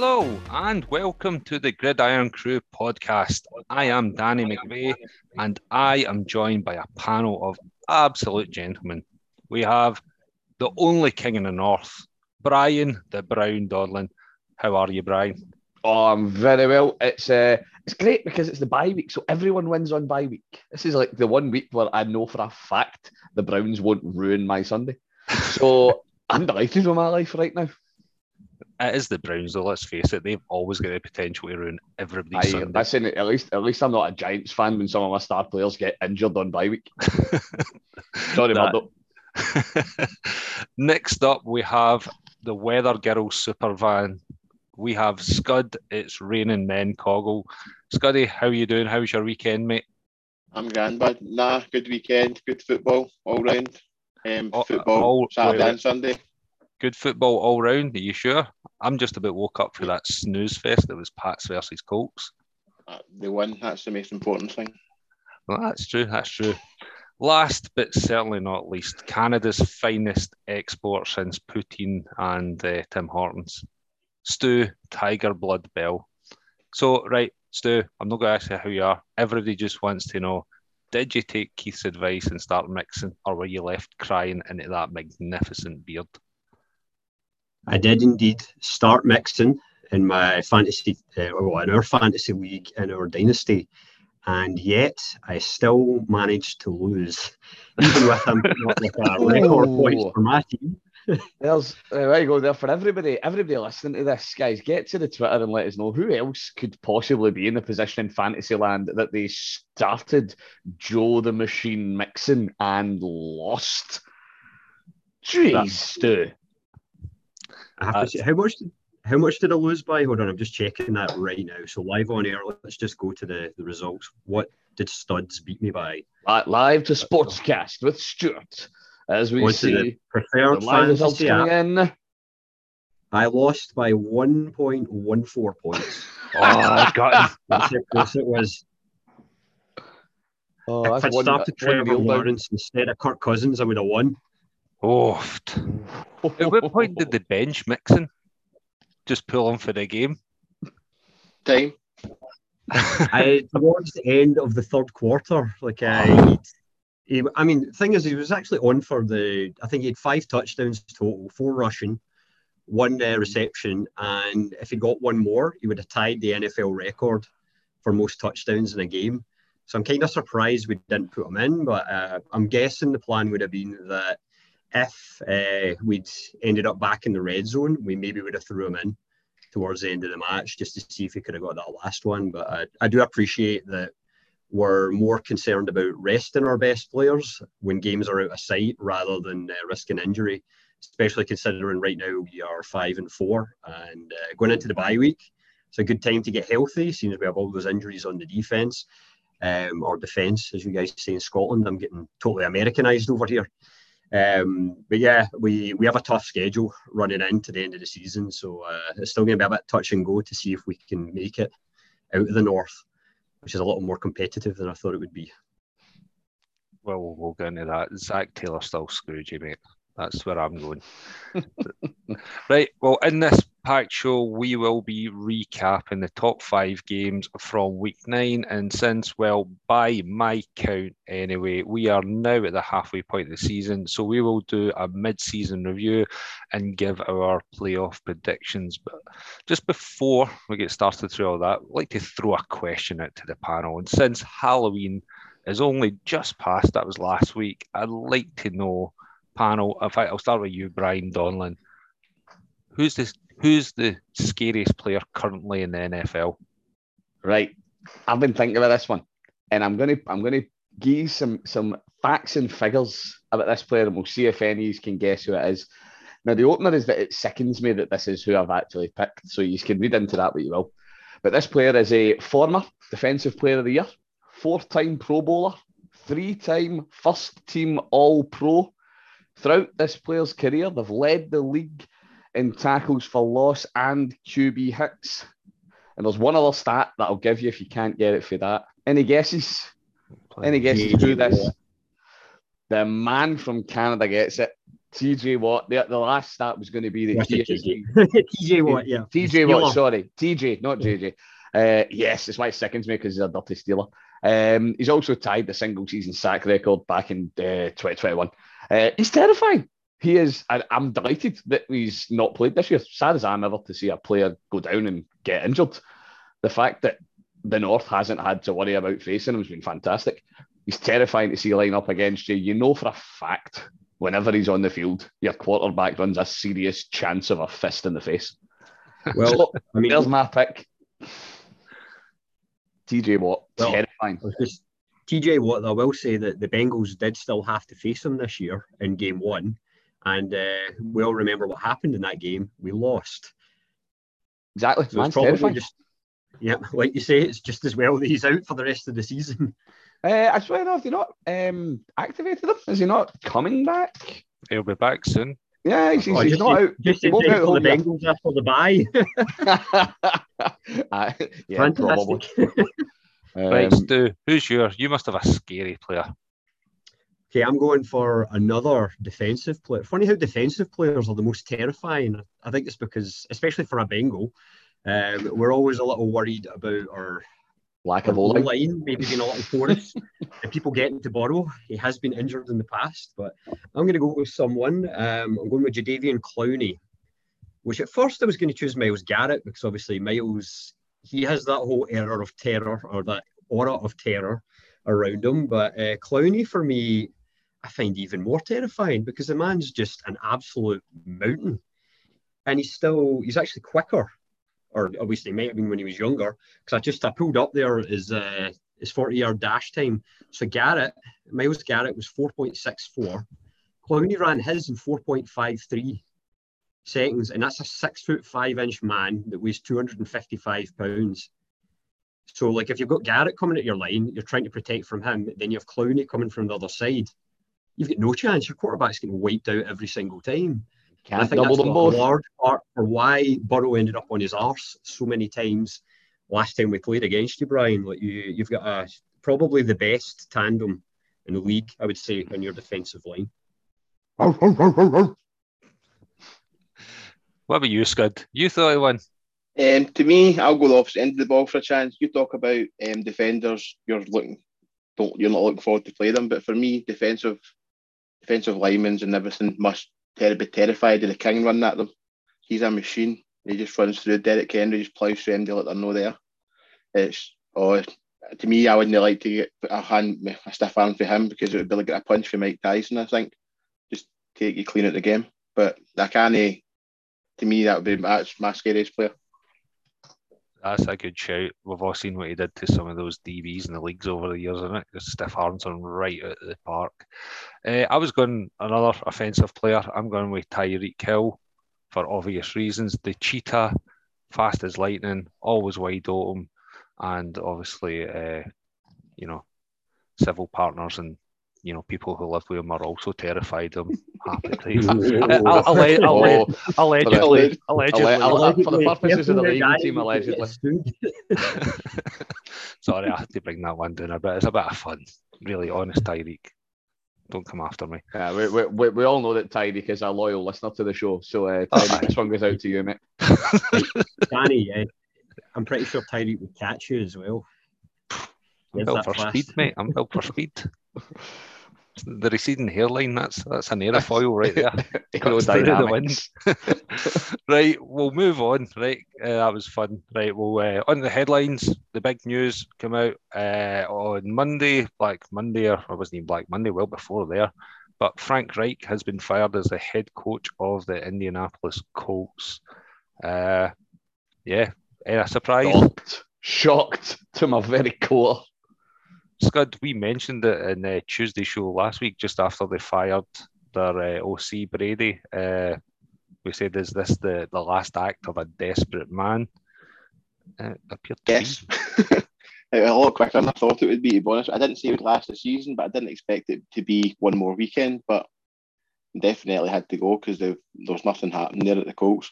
Hello and welcome to the Gridiron Crew podcast. I am Danny McVeigh and I am joined by a panel of absolute gentlemen. We have the only king in the north, Brian the Brown Dodlin. How are you, Brian? Oh, I'm very well. It's uh, it's great because it's the bye week, so everyone wins on bye week. This is like the one week where I know for a fact the Browns won't ruin my Sunday. So I'm delighted with my life right now. It is the Browns, though. Let's face it; they've always got the potential to ruin everybody's I, Sunday. listen, at least at least I'm not a Giants fan when some of my star players get injured on bye week. Sorry, That- Murdo. Next up, we have the Weather Girl Super Van. We have Scud. It's raining men coggle. Scuddy, how are you doing? How's your weekend, mate? I'm grand, bud. Nah, good weekend, good football all round. Um, Oh, football all- Saturday wait, and Sunday. Good football all round. Are you sure? I'm just about woke up for that snooze fest. that was Pats versus Colts. Uh, they won. That's the most important thing. Well, that's true. That's true. Last but certainly not least, Canada's finest export since Putin and uh, Tim Hortons. Stu Tiger Blood Bell. So, right, Stu, I'm not going to ask you how you are. Everybody just wants to know did you take Keith's advice and start Mixon, or were you left crying into that magnificent beard? I did indeed start Mixon in my fantasy, uh, well, in our fantasy league in our dynasty, and yet I still managed to lose, even with them not like a record points Oh. for my team. There's uh, there you go there for everybody. Everybody listening to this, guys, get to the Twitter and let us know who else could possibly be in the position in Fantasyland that they started Joe the Machine Mixon and lost. Jeez, Stu. I have That's- to say, how much? How much did I lose by? Hold on, I'm just checking that right now. So live on air, let's just go to the, the results. What did Studs beat me by? Live to Sportscast with Stuart. As we see the the preferred live results coming in. I lost by 1.14 points. Oh, I've got it, yes, it was. Oh, if that's I'd one- started Trevor down. Lawrence instead of Kirk Cousins, I would have won. Oh, at what point did the bench Mixon just pull him for the game? Time. I towards the end of the third quarter, like I, he, I mean, thing is, he was actually on for the. I think he had five touchdowns total, four rushing, one uh, reception, and if he got one more, he would have tied the NFL record for most touchdowns in a game. So I'm kind of surprised we didn't put him in, but uh, I'm guessing the plan would have been that if uh, we'd ended up back in the red zone, we maybe would have threw him in towards the end of the match just to see if he could have got that last one. But I, I do appreciate that we're more concerned about resting our best players when games are out of sight rather than uh, risking injury, especially considering right now we are five and four and uh, going into the bye week. It's a good time to get healthy, seeing as we have all those injuries on the defense um, or defense, as you guys say in Scotland. I'm getting totally Americanized over here. Um, but yeah, we, we have a tough schedule running into the end of the season, so uh, it's still going to be a bit touch and go to see if we can make it out of the north, which is a little more competitive than I thought it would be. Well, we'll, get into that. Zac Taylor still screwed you, mate. That's where I'm going. right. Well, in this packed show, we will be recapping the top five games from week nine. And since, well, by my count anyway, we are now at the halfway point of the season. So we will do a mid season review and give our playoff predictions. But just before we get started through all that, I'd like to throw a question out to the panel. And since Halloween is only just past, that was last week, I'd like to know, panel, in fact, I'll start with you, Brian Donlan. Who's this? Who's the scariest player currently in the NFL? Right. I've been thinking about this one, and I'm gonna I'm gonna give you some some facts and figures about this player, and we'll see if any of you can guess who it is. Now the opener is that it sickens me that this is who I've actually picked, so you can read into that what you will. But this player is a former defensive player of the year, four-time Pro Bowler, three-time first-team All-Pro. Throughout this player's career, they've led the league in tackles for loss and QB hits. And there's one other stat that I'll give you if you can't get it for that. Any guesses? Any guesses who this? The man from Canada gets it. TJ Watt. The, the last stat was going to be that What's he it, is TJ? TJ Watt, yeah. TJ Watt, sorry. TJ, not JJ. Uh, yes, that's why it sickens me because he's a dirty Steeler. Um, he's also tied the single season sack record back in uh, 2021. Uh, he's terrifying. He is, and I'm delighted that he's not played this year. Sad as I'm ever to see a player go down and get injured. The fact that the North hasn't had to worry about facing him has been fantastic. He's terrifying to see line up against you. You know for a fact whenever he's on the field, your quarterback runs a serious chance of a fist in the face. Well, So, I mean, there's my pick. TJ Watt, Well, terrifying. I was just TJ Watt. I will say that the Bengals did still have to face them this year in Game One, and uh, we all remember what happened in that game. We lost. Exactly. So Man's probably terrifying. just yeah, like you say, it's just as well that he's out for the rest of the season. Uh, I swear, have they not um, activated him? Is he not coming back? He'll be back soon. Yeah, he's, he's, Oh, he's just- not out. Just He in won't be out for the whole. Bengals after the bye. Uh, yeah, probably. Fantastic. Right, Um, Stu, who's your? You must have a scary player. Okay, I'm going for another defensive player. Funny how defensive players are the most terrifying. I think it's because, especially for a Bengal, um, we're always a little worried about our, lack of goal line. line maybe being a little porous and people getting to Burrow. He has been injured in the past, but I'm going to go with someone. Um, I'm going with Jadeveon Clowney, which at first I was going to choose Myles Garrett because obviously Myles, he has that whole era of terror or that aura of terror around him. But uh, Clowney for me, I find even more terrifying because the man's just an absolute mountain. And he's still, he's actually quicker. Or obviously, he might have been when he was younger. Because I just, I pulled up there his, uh, his 40 yard dash time. So Garrett, Myles Garrett was 4.64. Clowney ran his in 4.53 seconds. And that's a six foot five inch man that weighs 255 pounds. So, like, if you've got Garrett coming at your line, you're trying to protect from him, then you have Clowney coming from the other side. You've got no chance. Your quarterback's getting wiped out every single time. And I Can't think double that's them a both. large part for why Burrow ended up on his arse so many times last time we played against you, Brian. Like you, you've got a probably the best tandem in the league, I would say, on your defensive line. What about you, Scud? You thought he won. Um, to me, I'll go the opposite end of the ball for a chance. You talk about um, defenders, you're looking, don't, you're not looking forward to play them. But for me, defensive, defensive linemen and everything must ter- be terrified of the king running at them. He's a machine. He just runs through. Derrick Henry just plows through and they let them know there. It's oh, to me, I wouldn't like to get a hand, a stiff arm for him because it would be like a punch for Mike Tyson. I think just take you clean out the game. But I can't. To me, that would be that's my scariest player. That's a good shout. We've all seen what he did to some of those DBs in the leagues over the years, isn't it? Just stiff right out of the park. Uh, I was going another offensive player. I'm going with Tyreek Hill for obvious reasons. The cheetah, fast as lightning, always wide open, and obviously, uh, you know, civil partners and you know people who live with him are also terrified of him half the time. I'll- I'll- I'll- Oh, allegedly, allegedly, Alle- alle- for the purposes of the Careful, legal guy, team, you could get allegedly. Sorry, I had to bring that one down a bit. It's a bit of fun. Really honest, Tyreek. Don't come after me. Yeah, we, we, we, we all know that Tyreek is a loyal listener to the show. So, uh, Oh, Tyreek, aye. this one goes out to you, mate. Danny, uh, I'm pretty sure Tyreek would catch you as well. I'm built for fast. speed, mate. I'm built for speed. The receding hairline, that's that's an aerofoil right there. Through the Aerodynamics. right, we'll move on. Right, uh, that was fun. Right, well, uh, on the headlines, the big news came out uh, on Monday, Black Monday, or it wasn't even Black Monday, well before there. But Frank Reich has been fired as the head coach of the Indianapolis Colts. Uh, yeah, uh, surprise. Shocked. Shocked to my very core. Scud, we mentioned it in the Tuesday show last week, just after they fired their uh, OC Brady. Uh, we said, "Is this the, the last act of a desperate man?" Uh, appeared to Yes. be. a lot quicker than I thought it would be, to be honest. I didn't say it would last the season, but I didn't expect it to be one more weekend. But definitely had to go because there was nothing happening there at the Colts.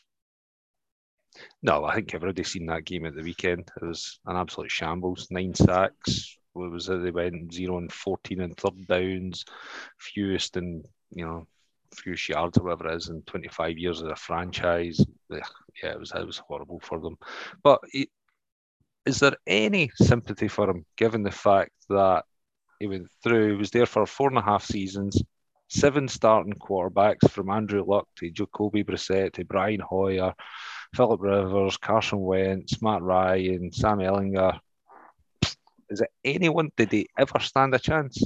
No, I think everybody's seen that game at the weekend. It was an absolute shambles. Nine sacks. What was it? They went zero and fourteen in third downs, fewest in you know few yards or whatever it is in 25 years of a franchise. Yeah, it was it was horrible for them. But is there any sympathy for him, given the fact that he went through, he was there for four and a half seasons, seven starting quarterbacks from Andrew Luck to Jacoby Brissett to Brian Hoyer, Philip Rivers, Carson Wentz, Matt Ryan, Sam Ehlinger. Is it anyone? Did he ever stand a chance?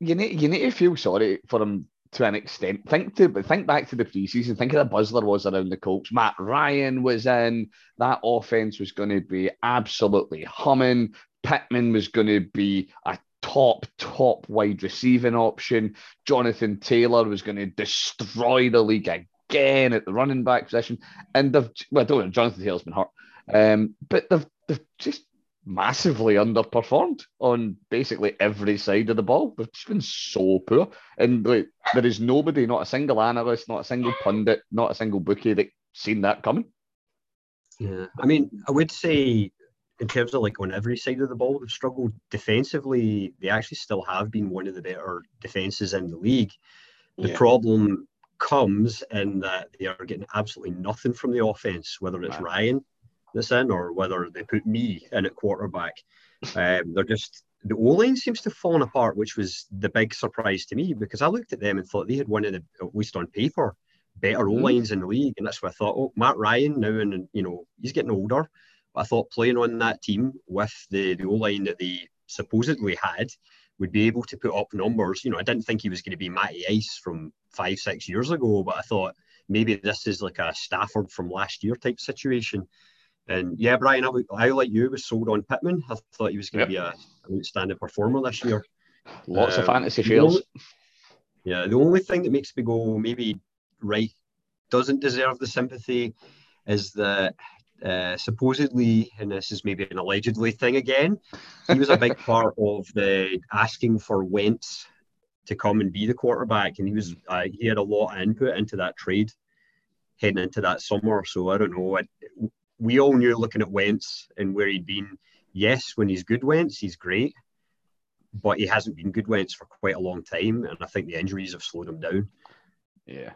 You need you need to feel sorry for him to an extent. Think to think back to the preseason. Think of the buzz there was around the Colts. Matt Ryan was in. That offense was going to be absolutely humming. Pittman was going to be a top, top wide receiving option. Jonathan Taylor was going to destroy the league again at the running back position. And they've, well, I don't know, Jonathan Taylor's been hurt. Um, but they've, they've just massively underperformed on basically every side of the ball. They've just been so poor. And like, there is nobody, not a single analyst, not a single pundit, not a single bookie that seen that coming. Yeah, I mean, I would say in terms of like on every side of the ball, they've struggled defensively. They actually still have been one of the better defenses in the league. The yeah. problem comes in that they are getting absolutely nothing from the offense, whether it's Ryan that's in or whether they put me in at quarterback. Um, they're just the O line seems to have fallen apart, which was the big surprise to me because I looked at them and thought they had one of the, at least on paper, better O lines mm. in the league, and that's what I thought. Oh, Matt Ryan now, and you know he's getting older. But I thought playing on that team with the the O line that they supposedly had would be able to put up numbers. You know, I didn't think he was going to be Matty Ice from five six years ago, but I thought maybe this is like a Stafford from last year type situation. And yeah, Brian, I, I like you was sold on Pittman. I thought he was going to yep. be a, an outstanding performer this year. Lots um, of fantasy shares. Yeah, the only thing that makes me go maybe Reich doesn't deserve the sympathy is that uh, supposedly, and this is maybe an allegedly thing again, he was a big part of the asking for Wentz to come and be the quarterback, and he was uh, he had a lot of input into that trade heading into that summer. So I don't know. I, we all knew looking at Wentz and where he'd been. Yes, when he's good Wentz, he's great, but he hasn't been good Wentz for quite a long time, and I think the injuries have slowed him down. Yeah.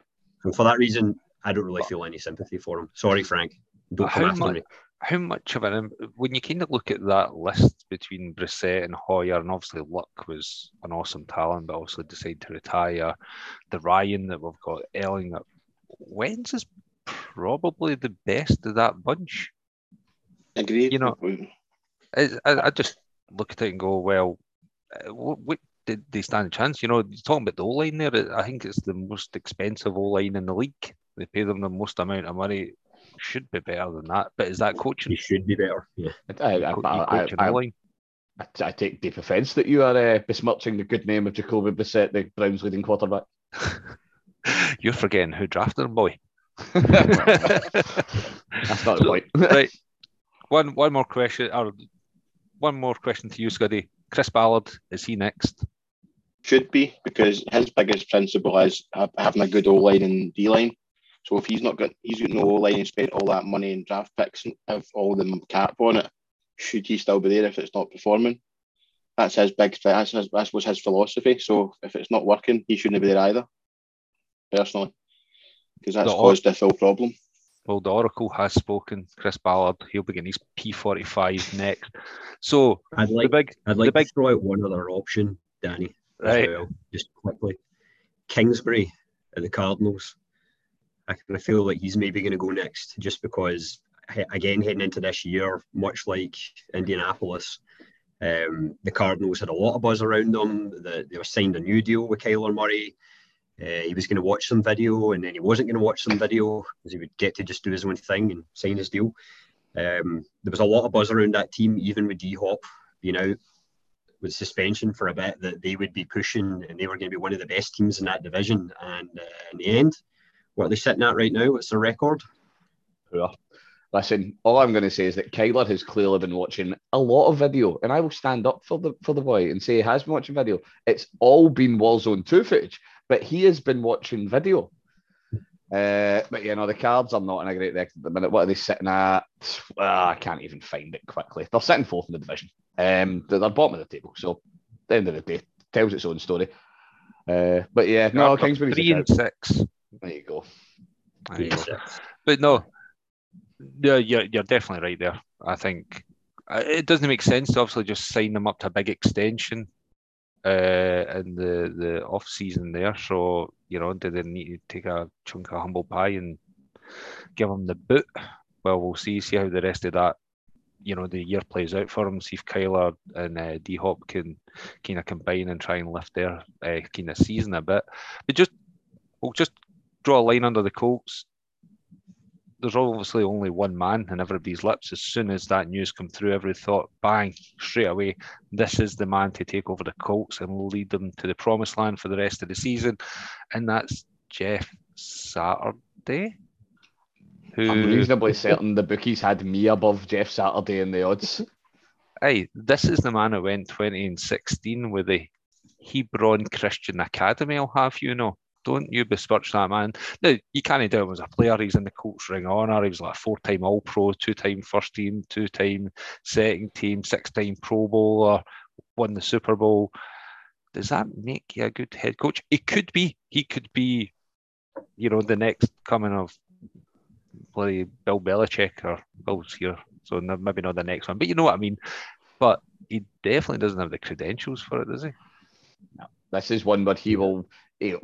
And for that reason, I don't really feel any sympathy for him. Sorry, Frank. Don't come how after much, me. How much of an when you kind of look at that list between Brissett and Hoyer, and obviously Luck was an awesome talent, but also decided to retire. The Ryan that we've got, Ehlinger. Wentz is probably the best of that bunch. Agreed. You know, I, I just look at it and go, well, uh, what, what did they stand a chance? You know, you're talking about the O line there. I think it's the most expensive O line in the league. They pay them the most amount of money. Should be better than that. But is that coaching? He should be better. Yeah. I, I, I, I, I, take deep offence that you are uh, besmirching the good name of Jacoby Brissett, the Browns' leading quarterback. You're forgetting who drafted him, boy. That's not the point. right. One one more question or one more question to you, Scuddy. Chris Ballard, is he next? Should be because his biggest principle is having a good O line and D line. So if he's not got he's got no O line and spent all that money in draft picks and have all the cap on it, should he still be there if it's not performing? That's his big that's his, that was his philosophy. So if it's not working, he shouldn't be there either. Personally because that's the caused or- a full problem. Well, the Oracle has spoken. Chris Ballard, he'll begin his P45 next. So I'd like, big, I'd like big... to throw out one other option, Danny. Right. Well, just quickly. Kingsbury at the Cardinals. I kind of feel like he's maybe going to go next just because, again, heading into this year, much like Indianapolis, um, the Cardinals had a lot of buzz around them. The, they were signed a new deal with Kyler Murray. Uh, he was going to watch some video and then he wasn't going to watch some video because he would get to just do his own thing and sign his deal. Um, there was a lot of buzz around that team, even with D Hop being out with suspension for a bit, that they would be pushing and they were going to be one of the best teams in that division. And uh, in the end, what are they sitting at right now? What's the record? Yeah. Listen, all I'm going to say is that Kyler has clearly been watching a lot of video, and I will stand up for the for the boy and say he has been watching video. It's all been Warzone 2 footage but he has been watching video. Uh, but you know, the cards are not in a great record at the minute. What are they sitting at? Well, I can't even find it quickly. They're sitting fourth in the division. Um, they're, they're bottom of the table. So, at the end of the day, tells its own story. Uh, but yeah, no, Kingsbury's three and six. There you go. There you go. But no, yeah, you're, you're definitely right there. I think uh, it doesn't make sense to obviously just sign them up to a big extension uh, in the, the off season there. So, you know, did they need to take a chunk of humble pie and give them the boot? Well, we'll see, see how the rest of that, you know, the year plays out for them. See if Kyler and uh, D Hop can kind of combine and try and lift their uh, kind of season a bit. But just, we'll just draw a line under the Colts there's obviously only one man in everybody's lips. As soon as that news come through, every thought, bang, straight away, this is the man to take over the Colts and lead them to the promised land for the rest of the season. And that's Jeff Saturday. Who, I'm reasonably certain the bookies had me above Jeff Saturday in the odds. Hey, this is the man who went 20 and 16 with the Hebron Christian Academy, I'll have you know. Don't you besmirch that man. Now, you can't do him as a player. He's in the Colts Ring Honour. He was like a four time All Pro, two time first team, two time second team, six time Pro Bowler, won the Super Bowl. Does that make you a good head coach? It could be. He could be, you know, the next coming of bloody Bill Belichick or Bill's here. So maybe not the next one, but you know what I mean. But he definitely doesn't have the credentials for it, does he? No. This is one where he will. He'll,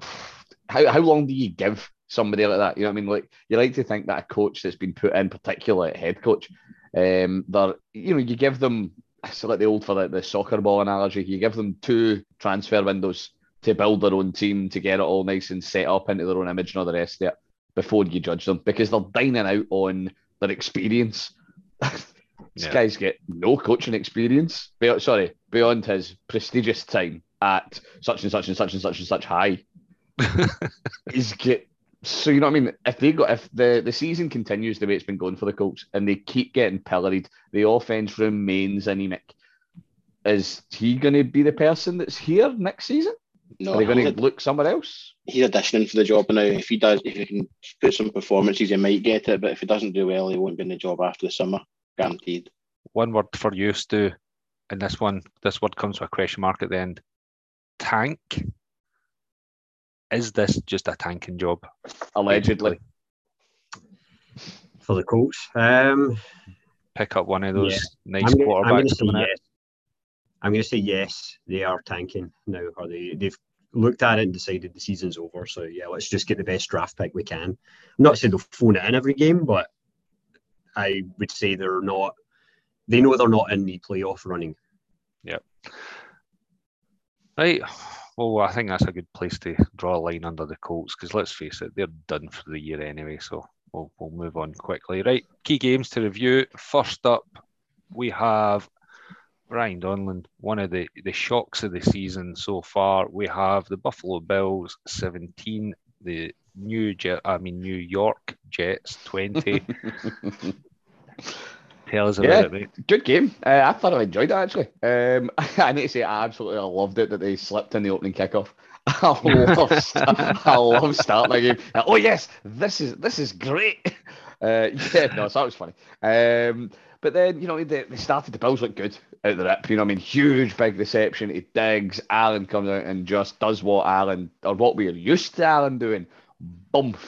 how, how long do you give somebody like that? You know what I mean? Like you like to think that a coach that's been put in, particularly head coach, um, that you know, you give them so like the old for the, the soccer ball analogy, you give them two transfer windows to build their own team, to get it all nice and set up into their own image and all the rest of it before you judge them because they're dining out on their experience. this yeah. guy's get no coaching experience. Sorry, beyond his prestigious time at such and such and such and such and such high is get so you know what I mean. If they got if the the season continues the way it's been going for the Colts and they keep getting pilloried, the offense remains anemic. Is he going to be the person that's here next season? No, Are they going to look somewhere else? He's auditioning for the job now. If he does, if he can put some performances, he might get it. But if he doesn't do well, he won't be in the job after the summer, guaranteed. One word for you, Stu, and this one, this word comes with a question mark at the end. Tank is this just a tanking job? Allegedly. For the Colts. Um, Pick up one of those yeah. nice I'm gonna, quarterbacks. I'm going to say yes. I'm going to say yes. They are tanking now. Are they? They've looked at it and decided the season's over. So yeah, let's just get the best draft pick we can. I'm not saying they'll phone it in every game, but I would say they're not. They know they're not in the playoff running. Yep. Right. Well, I think that's a good place to draw a line under the Colts because let's face it, they're done for the year anyway. So we'll, we'll move on quickly. Right, key games to review. First up, we have Ryan Donlan, one of the, the shocks of the season so far. We have the Buffalo Bills 17, the New Jet, I mean New York Jets 20. Tell us about yeah, it, mate. Good game. Uh, I thoroughly enjoyed it actually. Um, I need to say I absolutely loved it that they slipped in the opening kickoff. I love, start, I love starting a game. Oh yes, this is this is great. Uh, yeah, no, so that was funny. Um, but then you know they, they started the Bills look good out the rip. You know, I mean, huge big reception. He digs. Allen comes out and just does what Allen or what we're used to Allen doing. Bump,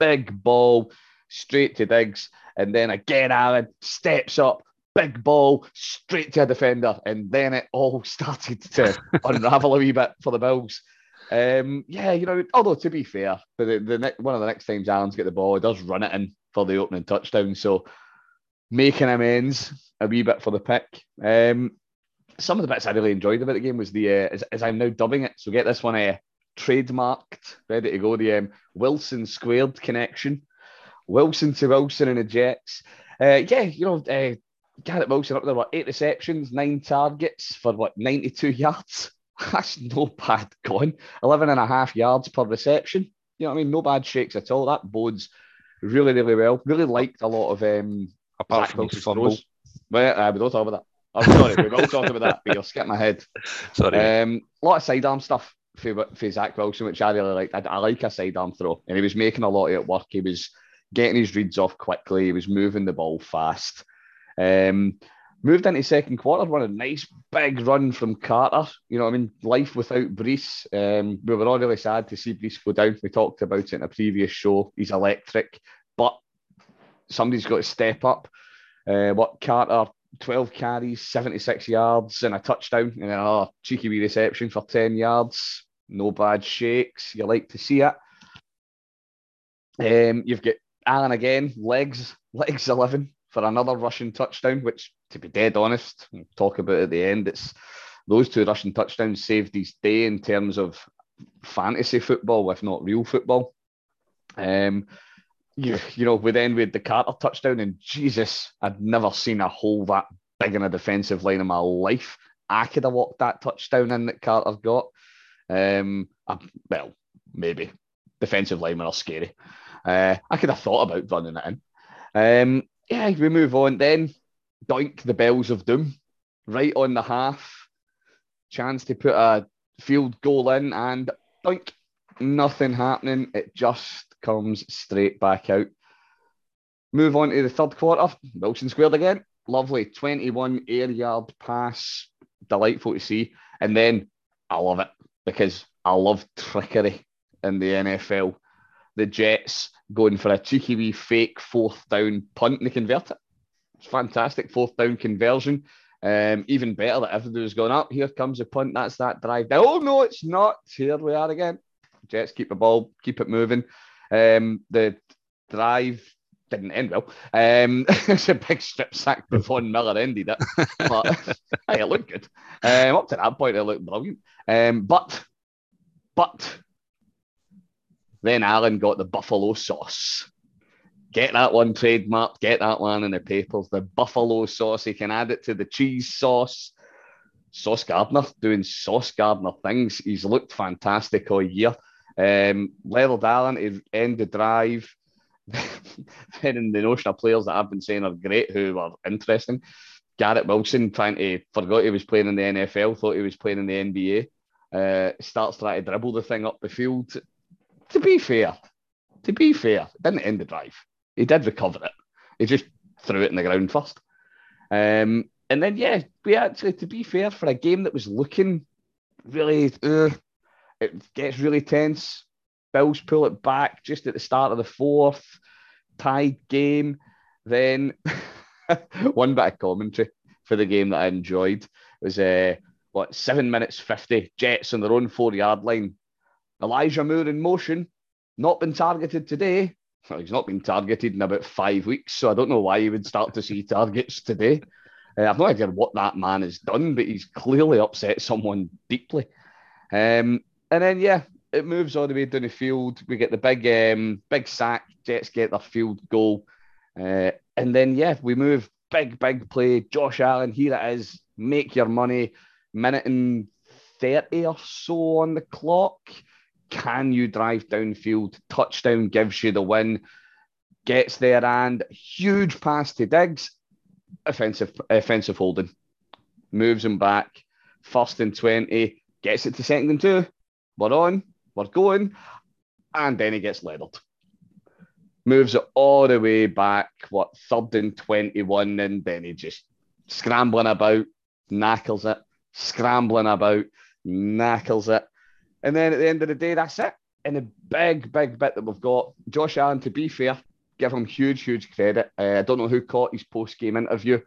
big ball straight to Diggs. And then again, Allen steps up, big ball, straight to a defender. And then it all started to unravel a wee bit for the Bills. Um, yeah, you know, although to be fair, the, the ne- one of the next times Allen's the ball, he does run it in for the opening touchdown. So making amends a wee bit for the pick. Um, some of the bits I really enjoyed about the game was the, uh, as, as I'm now dubbing it, so get this one uh, trademarked, ready to go, the um, Wilson squared connection. Wilson to Wilson in the Jets. Uh, yeah, you know, uh, Garrett Wilson up there, what, eight receptions, nine targets for what, 92 yards? That's no bad going. 11 and a half yards per reception. You know what I mean? No bad shakes at all. That bodes really, really well. Really liked a lot of um, apart Zach from his fumble. Well, uh, we don't talk about that. I'm sorry, we will talk about that, but you'll skip my head. Sorry. Um, a lot of sidearm stuff for, for Zach Wilson, which I really liked. I, I like a sidearm throw, and he was making a lot of it work. He was getting his reads off quickly. He was moving the ball fast. Um, Moved into second quarter, won a nice big run from Carter. You know, I mean, life without Breece. Um, we were all really sad to see Breece go down. We talked about it in a previous show. He's electric, but somebody's got to step up. Uh, what Carter, 12 carries, 76 yards, and a touchdown, and a oh, cheeky wee reception for 10 yards. No bad shakes. You like to see it. Um, you've got Allen again, legs, legs 11 for another rushing touchdown, which, to be dead honest, we'll talk about at the end, it's those two rushing touchdowns saved his day in terms of fantasy football, if not real football. Um, you, you know, we then with the Carter touchdown, and Jesus, I'd never seen a hole that big in a defensive line in my life. I could have walked that touchdown in that Carter got. Um, I, well, maybe defensive linemen are scary. Uh, I could have thought about running it in. Um, yeah, we move on then. Doink the bells of doom, right on the half. Chance to put a field goal in, and doink, nothing happening. It just comes straight back out. Move on to the third quarter. Wilson squared again. Lovely 21 air yard pass. Delightful to see. And then I love it because I love trickery in the NFL the Jets going for a cheeky wee fake fourth down punt and they convert it. It's fantastic fourth down conversion. Um, even better that everybody was going up. Oh, here comes a punt. That's that drive. Oh no, it's not. Here we are again. Jets keep the ball, keep it moving. Um, the drive didn't end well. Um, it's a big strip sack before Miller ended it, but hey, it looked good. Um, up to that point, it looked brilliant. Um, but, but then Allen got the buffalo sauce. Get that one trademarked, get that one in the papers. The buffalo sauce. He can add it to the cheese sauce. Sauce Gardner doing Sauce Gardner things. He's looked fantastic all year. Um, leveled Allen to end the drive. then in the notion of players that I've been saying are great, who are interesting. Garrett Wilson trying to forgot he was playing in the NFL, thought he was playing in the NBA. Uh, starts trying to dribble the thing up the field to be fair, to be fair, didn't end the drive. He did recover it. He just threw it in the ground first. Um, and then, yeah, we actually, to be fair, for a game that was looking really, uh, it gets really tense. Bills pull it back just at the start of the fourth, tied game. Then one bit of commentary for the game that I enjoyed was uh, what seven minutes fifty. Jets on their own four yard line Elijah Moore in motion, not been targeted today. Well, he's not been targeted in about five weeks, so I don't know why he would start to see targets today. Uh, I've no idea what that man has done, but he's clearly upset someone deeply. Um, and then, yeah, it moves all the way down the field. We get the big, um, big sack. Jets get their field goal, uh, and then yeah, we move big, big play. Josh Allen, here it is. Make your money. Minute and thirty or so on the clock. Can you drive downfield? Touchdown gives you the win. Gets there and huge pass to Diggs. Offensive, offensive holding. Moves him back. First and 20. Gets it to second and two. We're on. We're going. And then he gets leveled. Moves it all the way back. What, third and 21. And then he just scrambling about, knackles it. Scrambling about, knackles it and then at the end of the day, that's it. And the big, big bit that we've got, Josh Allen, to be fair, give him huge, huge credit. Uh, I don't know who caught his post game interview.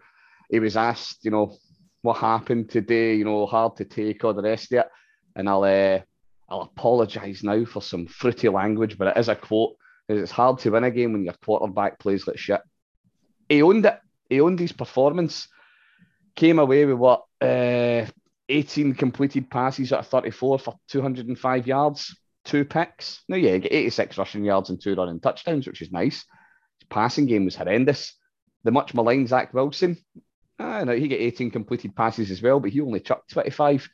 He was asked, you know, what happened today, you know, hard to take or the rest of it. And I'll, uh, I'll apologise now for some fruity language, but it is a quote. It's hard to win a game when your quarterback plays like shit. He owned it. He owned his performance. Came away with what uh, 18 completed passes of 34 for 205 yards, two picks. No, yeah, get 86 rushing yards and two running touchdowns, which is nice. His passing game was horrendous. The much maligned Zach Wilson, ah, I know he got 18 completed passes as well, but he only chucked 25,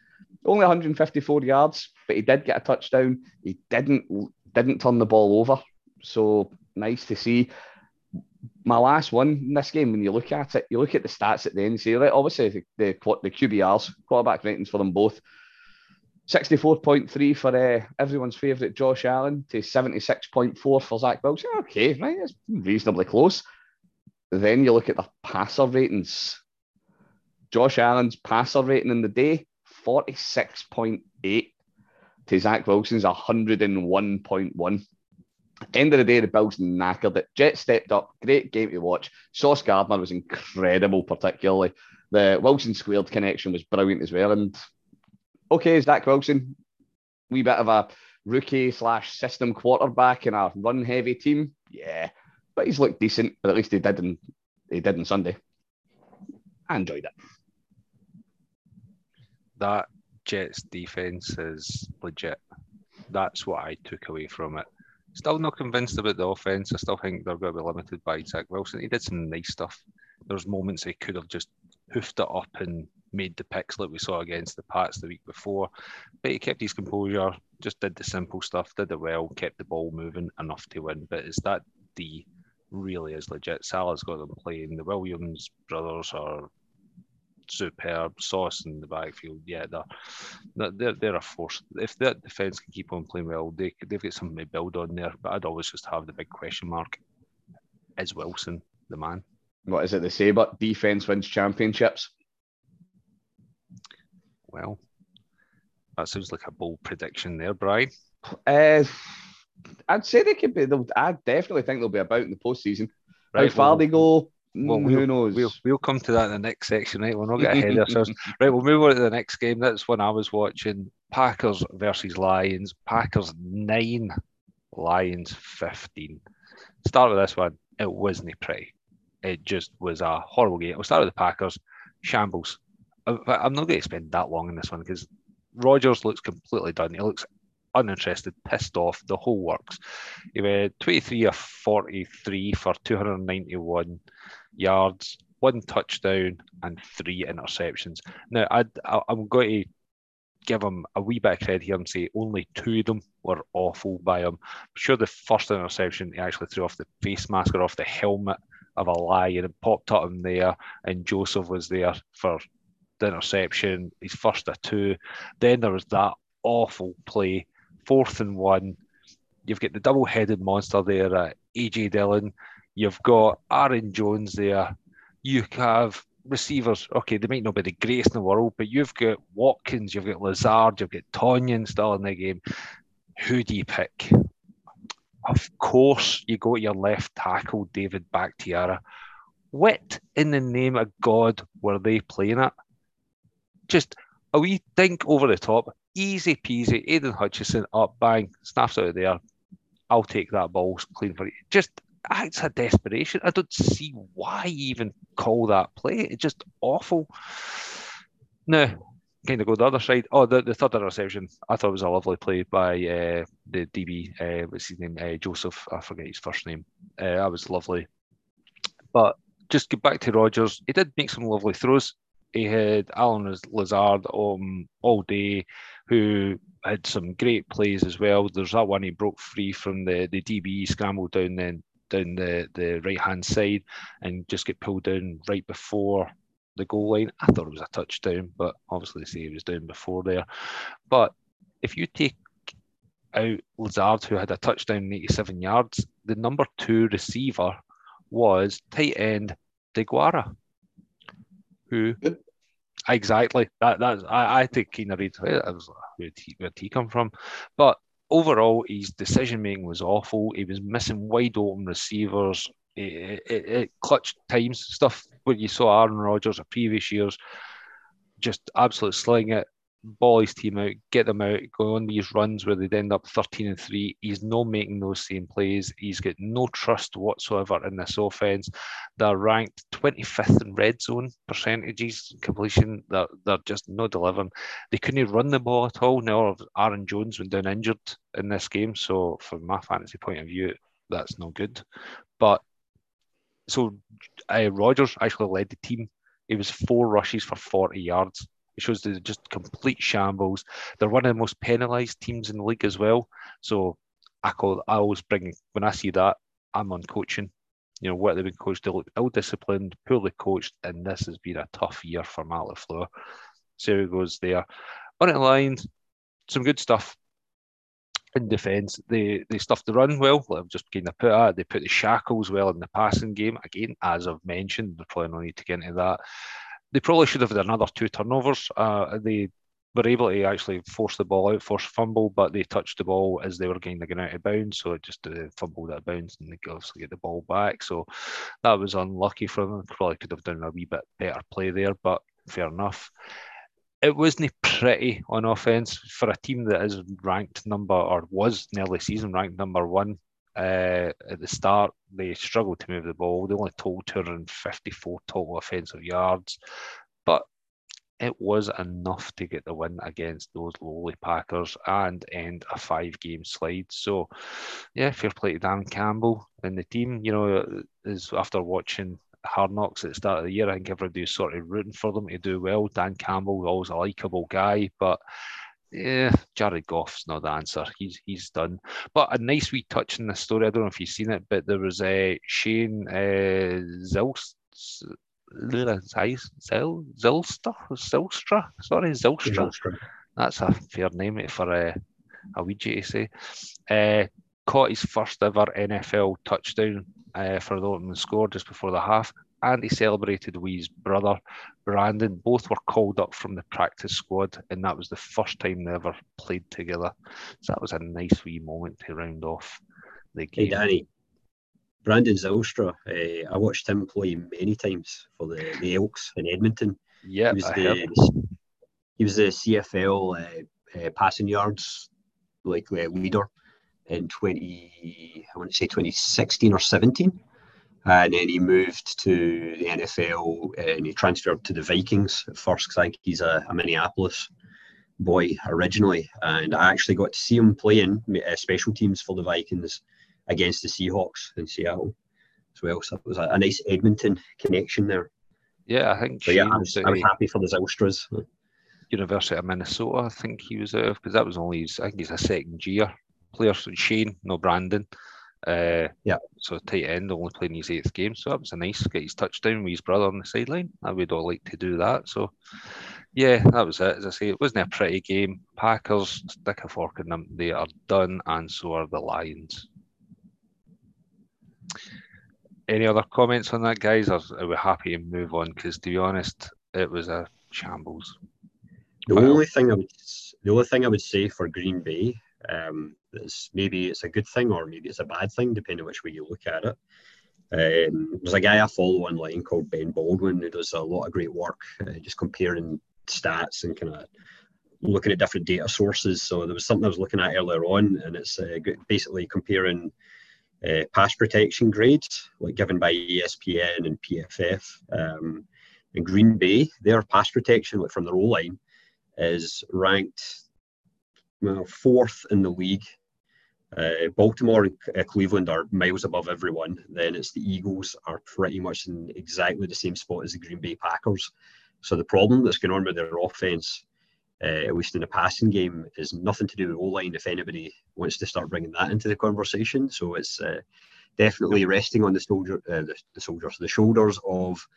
only 154 yards, but he did get a touchdown. He didn't didn't turn the ball over, so nice to see my last one in this game, when you look at it, you look at the stats at the end, see, right, obviously the, the, the QBRs, quarterback ratings for them both, 64.3 for uh, everyone's favourite Josh Allen to 76.4 for Zach Wilson. Okay, right, it's reasonably close. Then you look at the passer ratings Josh Allen's passer rating in the day, 46.8 to Zach Wilson's 101.1. End of the day, the Bills knackered it. Jet stepped up, great game to watch. Sauce Gardner was incredible, particularly. The Wilson squared connection was brilliant as well. And okay, Zach Wilson, wee bit of a rookie slash system quarterback in a run heavy team. Yeah, but he's looked decent. But at least he did in he did on Sunday. I enjoyed it. That Jets defense is legit. That's what I took away from it. Still not convinced about the offense. I still think they're going to be limited by Zach Wilson. He did some nice stuff. There's moments he could have just hoofed it up and made the picks like we saw against the Pats the week before. But he kept his composure, just did the simple stuff, did it well, kept the ball moving enough to win. But is that D really is legit? Salah's got them playing. The Williams brothers are superb. Sauce in the backfield, yeah, they're, they're, they're a force. If that defence can keep on playing well, they, they've got something to build on there. But I'd always just have the big question mark is Wilson the man? What is it they say? But defense wins championships. Well, that sounds like a bold prediction there, Brian. Uh, I'd say they could be. I definitely think they'll be about in the postseason. Right, How far well, they go, well, mm, who knows? We'll, we'll come to that in the next section, right? We'll not get ahead of ourselves. Right, we'll move on to the next game. That's one I was watching. Packers versus Lions. Packers nine, Lions fifteen. Start with this one. It wasn't pretty. It just was a horrible game. We'll start with the Packers. Shambles. I'm not going to spend that long in this one because Rodgers looks completely done. He looks uninterested, pissed off, the whole works. He went 23 of 43 for 291 yards, one touchdown, and three interceptions. Now, i am going to give him a wee bit of credit here and say only two of them were awful by him. I'm sure the first interception he actually threw off the face mask or off the helmet of a lie and popped at him there, and Joseph was there for the interception, his first of two. Then there was that awful play, fourth and one. You've got the double headed monster there, uh, AJ Dillon. You've got Aaron Jones there. You have receivers. Okay, they might not be the greatest in the world, but you've got Watkins, you've got Lazard, you've got Tonyan still in the game. Who do you pick? Of course, you go to your left tackle, David Bakhtiari. What in the name of God were they playing at? Just a wee think over the top, easy peasy. Aidan Hutchinson up, bang, snaps out of there. I'll take that ball clean for you. Just acts of desperation. I don't see why even call that play. It's just awful. Now, kind of go the other side. Oh, the, the third interception, I thought it was a lovely play by uh, the DB. Uh, what's his name? Uh, Joseph. I forget his first name. Uh, that was lovely. But just get back to Rodgers. He did make some lovely throws. He had Allen Lazard um, all day, who had some great plays as well. There's that one he broke free from the, the DB, scrambled down then down the, the right hand side and just get pulled down right before the goal line. I thought it was a touchdown, but obviously they say he was down before there. But if you take out Lazard, who had a touchdown 87 yards, the number two receiver was tight end DeGuara, who exactly that that's I, I think Keener Reed. I was where'd he, where'd he come from? But overall, his decision making was awful. He was missing wide open receivers. It, it, it clutch times stuff where you saw Aaron Rodgers of previous years just absolutely sling it ball his team out, get them out, go on these runs where they'd end up 13 and 3. He's not making those same plays. He's got no trust whatsoever in this offense. They're ranked 25th in red zone percentages completion. They're, they're just not delivering. They couldn't run the ball at all. Now Aaron Jones went down injured in this game. So, from my fantasy point of view, that's no good. But so uh, Rodgers actually led the team. He was four rushes for 40 yards it shows they're just complete shambles. They're one of the most penalised teams in the league as well. So I call I always bring when I see that I'm on coaching. You know what they've been coached. They look ill disciplined, poorly coached, and this has been a tough year for Matt LaFleur. So he goes there. On the Lions, some good stuff in defence. They they stuffed the run well. I've just kind of put that. They put the shackles well in the passing game. Again, as I've mentioned, we probably no need to get into that they probably should have had another two turnovers. Uh, they were able to actually force the ball out, force fumble, but they touched the ball as they were getting going out of bounds. So it just uh, fumbled out of bounds and they obviously get the ball back. So that was unlucky for them. Probably could have done a wee bit better play there, but fair enough. It wasn't pretty on offense for a team that is ranked number or was nearly season ranked number one uh, at the start, they struggled to move the ball. They only totaled 254 total offensive yards, but it was enough to get the win against those lowly Packers and end a five game slide. So, yeah, fair play to Dan Campbell and the team. You know, is after watching Hard Knocks at the start of the year, I think everybody was sort of rooting for them to do well. Dan Campbell, was always a likable guy, but yeah, Jared Goff's not the answer. He's he's done. But a nice wee touch in the story. I don't know if you've seen it, but there was a uh, Shane uh, Zil, Zilster, Zylstra. Sorry, Zylstra. Zylstra. That's a fair name for a, a Ouija to say. Uh, caught his first ever NFL touchdown uh, for the opening score just before the half and he celebrated with his brother Brandon. Both were called up from the practice squad, and that was the first time they ever played together. So that was a nice wee moment to round off the game. Hey Danny, Brandon Zylstra, uh, I watched him play many times for the, the Elks in Edmonton. Yeah, he was the he was the CFL uh, uh, passing yards like uh, leader in twenty I want to say twenty sixteen or seventeen and then he moved to the NFL and he transferred to the Vikings at first because I think he's a, a, Minneapolis boy originally. And I actually got to see him playing uh, special teams for the Vikings against the Seahawks in Seattle as well. So it was a, a nice Edmonton connection there. Yeah, I think. So yeah, I was, I was happy for the Zylstras. University of Minnesota, I think he was there because that was only his, I think he's a second year player. So Shane, no Brandon. Uh, yeah. So tight end only playing his eighth game, so that was a nice get his touchdown with his brother on the sideline. I would all like to do that. So yeah, that was it. As I say, it wasn't a pretty game. Packers stick a fork in them. They are done, and so are the Lions. Any other comments on that, guys? Or are we happy to move on? Because to be honest, it was a shambles. The only thing I would, the only thing I would say for Green Bay um, it's maybe it's a good thing or maybe it's a bad thing, depending which way you look at it. Um, there's a guy I follow online called Ben Baldwin who does a lot of great work, uh, just comparing stats and kind of looking at different data sources. So there was something I was looking at earlier on, and it's uh, basically comparing uh, pass protection grades, like given by ESPN and PFF. Um, in Green Bay, their pass protection, like from the roll line, is ranked well, fourth in the league. Uh, Baltimore and uh, Cleveland are miles above everyone. Then it's the Eagles are pretty much in exactly the same spot as the Green Bay Packers. So the problem that's going on with their offense, uh, at least in the passing game, is nothing to do with O line. If anybody wants to start bringing that into the conversation, so it's uh, definitely resting on the soldier, uh, the, the soldiers, the shoulders of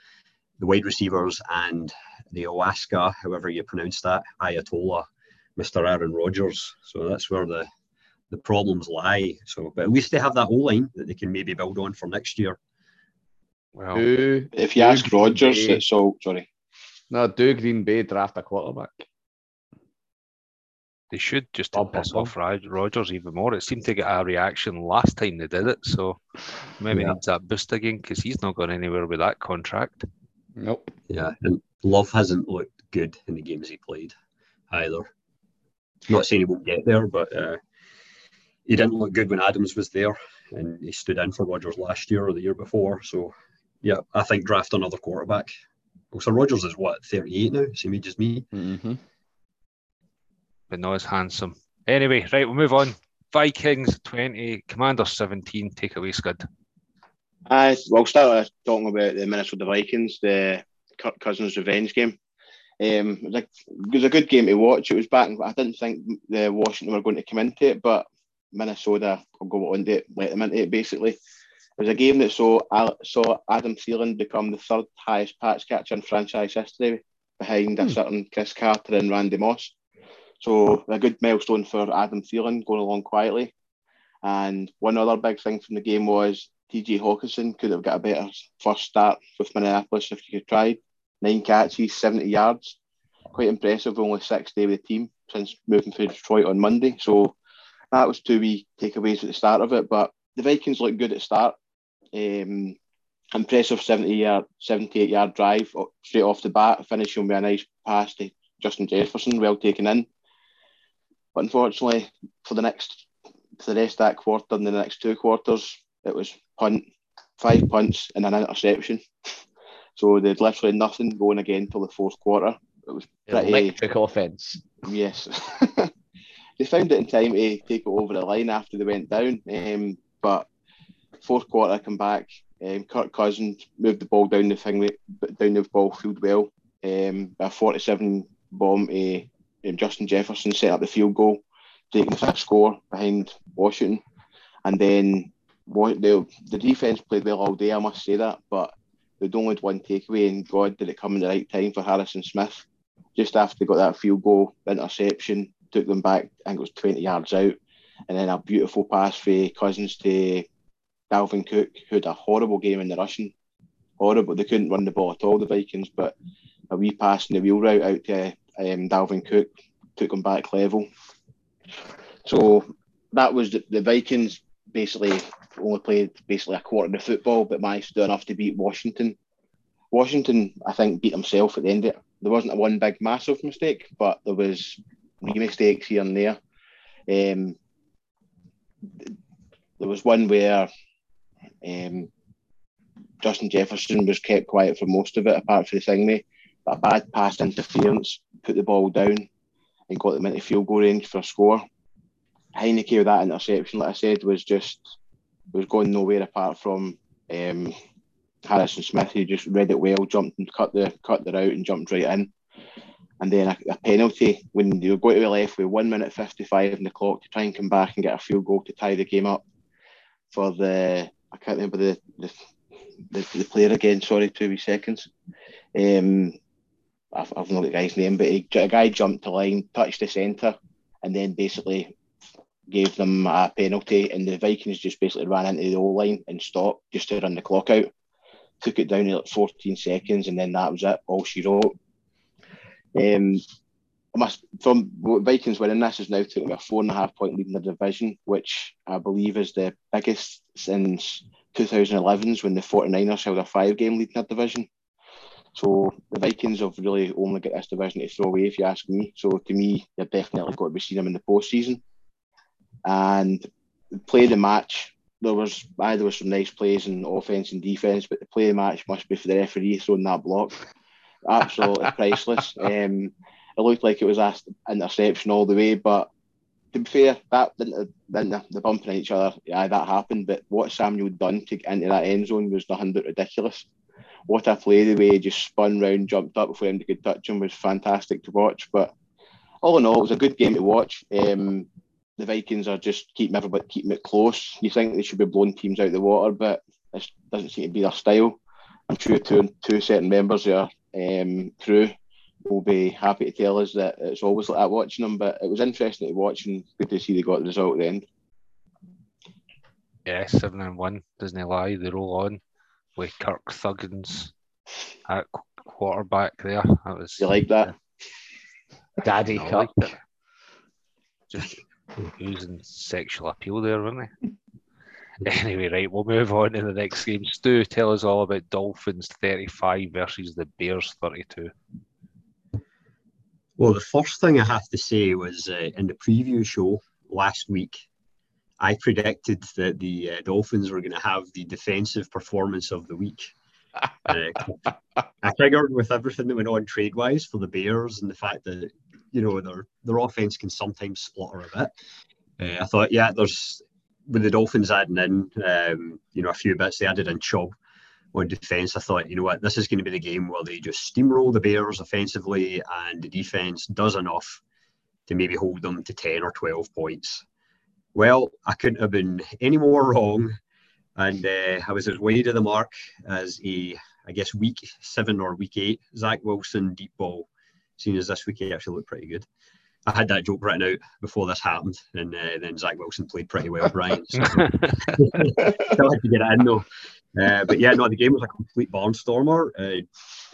the wide receivers and the Alaska, however you pronounce that, Ayatollah Mr. Aaron Rodgers. So that's where the the problems lie. So, but at least they have that O line that they can maybe build on for next year. Well, do, if you ask Rodgers, Bay, it's all sorry. No, do Green Bay draft a quarterback? They should just to piss off Rodgers even more. It seemed to get a reaction last time they did it, so maybe yeah. needs that boost again because he's not gone anywhere with that contract. Nope. Yeah, and Love hasn't looked good in the games he played either. Not saying he won't get there, but uh, he didn't look good when Adams was there, and he stood in for Rodgers last year or the year before. So, yeah, I think draft another quarterback. Well, So Rodgers is what 38 now, same age as me. Mm-hmm. But not as handsome. Anyway, right, we'll move on. Vikings 20, Commander 17. Take away, Scud. Uh, we'll start talking about the Minnesota Vikings, the Kirk Cousins revenge game. Um, it, was a, it was a good game to watch. It was back. And I didn't think the Washington were going to come into it, but Minnesota will go on it, let them into it. Basically, it was a game that saw saw Adam Thielen become the third highest patch catcher in franchise history, behind a hmm. certain Cris Carter and Randy Moss. So a good milestone for Adam Thielen going along quietly. And one other big thing from the game was TJ Hockenson could have got a better first start with Minneapolis if he had tried. nine catches, 70 yards. Quite impressive, only six day with the team since moving to Detroit on Monday. So that was two wee takeaways at the start of it. But the Vikings looked good at start. Um, impressive 70 yard, 78 yard drive straight off the bat, finishing with a nice pass to Justin Jefferson, well taken in. But unfortunately, for the next for the rest of that quarter and the next two quarters, it was punt, five punts and an interception. So they'd literally nothing going again till the fourth quarter. It was pretty electric offense. Yes. they found it in time to take it over the line after they went down. Um, but fourth quarter, come back. Um, Kirk Cousins moved the ball down the thing, down the ball field well. Um, a 47 bomb to um, Justin Jefferson set up the field goal, taking the score behind Washington. And then the, the defence played well all day, I must say that. But they'd only had one takeaway, and God, did it come in the right time for Harrison Smith. Just after they got that field goal, interception, took them back, I think it was 20 yards out. And then a beautiful pass for Cousins to Dalvin Cook, who had a horrible game in the rushing. Horrible. They couldn't run the ball at all, the Vikings, but a wee pass in the wheel route out to um, Dalvin Cook took them back level. So that was the, the Vikings basically only played basically a quarter of the football, but managed to do enough to beat Washington. Washington, I think, beat himself at the end. There wasn't a one big massive mistake, but there was wee mistakes here and there. Um, there was one where um, Justin Jefferson was kept quiet for most of it, apart from the thing me. But a bad pass interference put the ball down and got them into field goal range for a score. Heinicke with that interception, like I said, was just was going nowhere apart from um, Harrison Smith, who just read it well, jumped and cut the cut the route and jumped right in. And then a, a penalty when you going to be left with one minute fifty five in the clock to try and come back and get a field goal to tie the game up for the I can't remember the the, the, the player again. Sorry, two wee seconds. Um, I've, I've not the guy's name, but he, a guy jumped the line, touched the centre, and then basically gave them a penalty. And the Vikings just basically ran into the O line and stopped just to run the clock out. Took it down to like 14 seconds, and then that was it. All she wrote. Um, I must from Vikings winning this is now taking a four and a half point lead in the division, which I believe is the biggest since 2011's when the 49ers held a five game lead in that division. So the Vikings have really only got this division to throw away, if you ask me. So to me, you're definitely got to be seeing them in the postseason. And play the match. There was I, there was some nice plays in offense and defense, but the play the match must be for the referee throwing that block. Absolutely priceless. Um, it looked like it was an interception all the way, but to be fair, that didn't, didn't the bumping each other. Yeah, that happened. But what Samuel done to get into that end zone was nothing but ridiculous what a play the way he just spun round, jumped up before anybody could touch him was fantastic to watch. But all in all, it was a good game to watch. Um, the Vikings are just keeping everybody keeping it close. You think they should be blowing teams out of the water, but it doesn't seem to be their style. I'm sure two two certain members our um, crew will be happy to tell us that it's always like that watching them. But it was interesting to watch and good to see they got the result at the end. Yeah, seven and one doesn't lie. They roll on with Kirk Thuggins at quarterback there. That was you like that, Daddy Kirk. Just using sexual appeal there, weren't they? Anyway, right, we'll move on to the next game. Stu, tell us all about Dolphins 35 versus the Bears 32. Well, the first thing I have to say was uh, in the preview show last week, I predicted that the uh, Dolphins were going to have the defensive performance of the week. uh, I figured with everything that went on trade wise for the Bears and the fact that you know their their offense can sometimes splutter a bit. Uh, I thought, yeah, there's with the Dolphins adding in, um, you know, a few bits. They added in Chubb on defense. I thought, you know what, this is going to be the game where they just steamroll the Bears offensively, and the defense does enough to maybe hold them to ten or twelve points. Well, I couldn't have been any more wrong. And uh, I was as wide of the mark as a, I guess, week seven or week eight Zach Wilson deep ball. Seeing as this week he actually looked pretty good. I had that joke written out before this happened, and uh, then Zach Wilson played pretty well, Brian. So still had to get it in though. Uh, but yeah, no, the game was a complete barnstormer. Uh,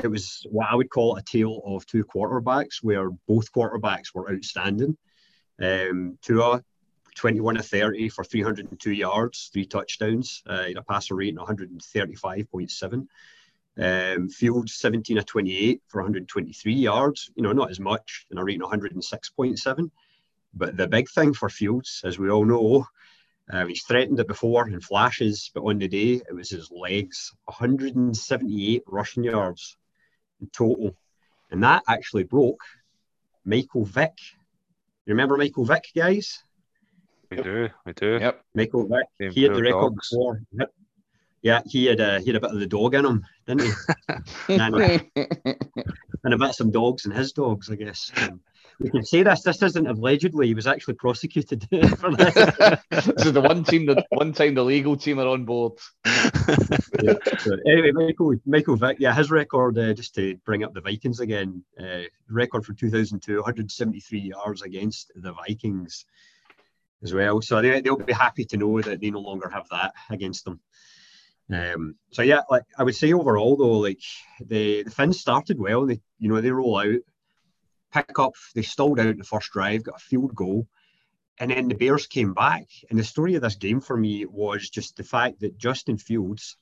it was what I would call a tale of two quarterbacks, where both quarterbacks were outstanding. Um, Tua, 21 of 30 for 302 yards, three touchdowns, uh, a passer rating 135.7. Um, Fields 17 of 28 for 123 yards, you know, not as much, and a rating 106.7. But the big thing for Fields, as we all know, um, he's threatened it before in flashes, but on the day it was his legs 178 rushing yards in total. And that actually broke Michael Vick. You remember Michael Vick, guys? We do, we do. Yep. Michael Vick. Same he had the record dogs. before. Yep. Yeah, he had uh, he had a bit of the dog in him, didn't he? and, uh, and a bit of some dogs and his dogs, I guess. Um, we can say this. This isn't allegedly. He was actually prosecuted for this. this is the one team that one time the legal team are on board. yeah, so anyway, Michael Michael Vick, yeah, his record uh, just to bring up the Vikings again. Uh, record for 2002, 173 yards against the Vikings as well. So they, they'll be happy to know that they no longer have that against them. Um, so yeah, like I would say overall though, like the the Finns started well. They you know they roll out pick up, they stalled out in the first drive, got a field goal, and then the Bears came back. And the story of this game for me was just the fact that Justin Fields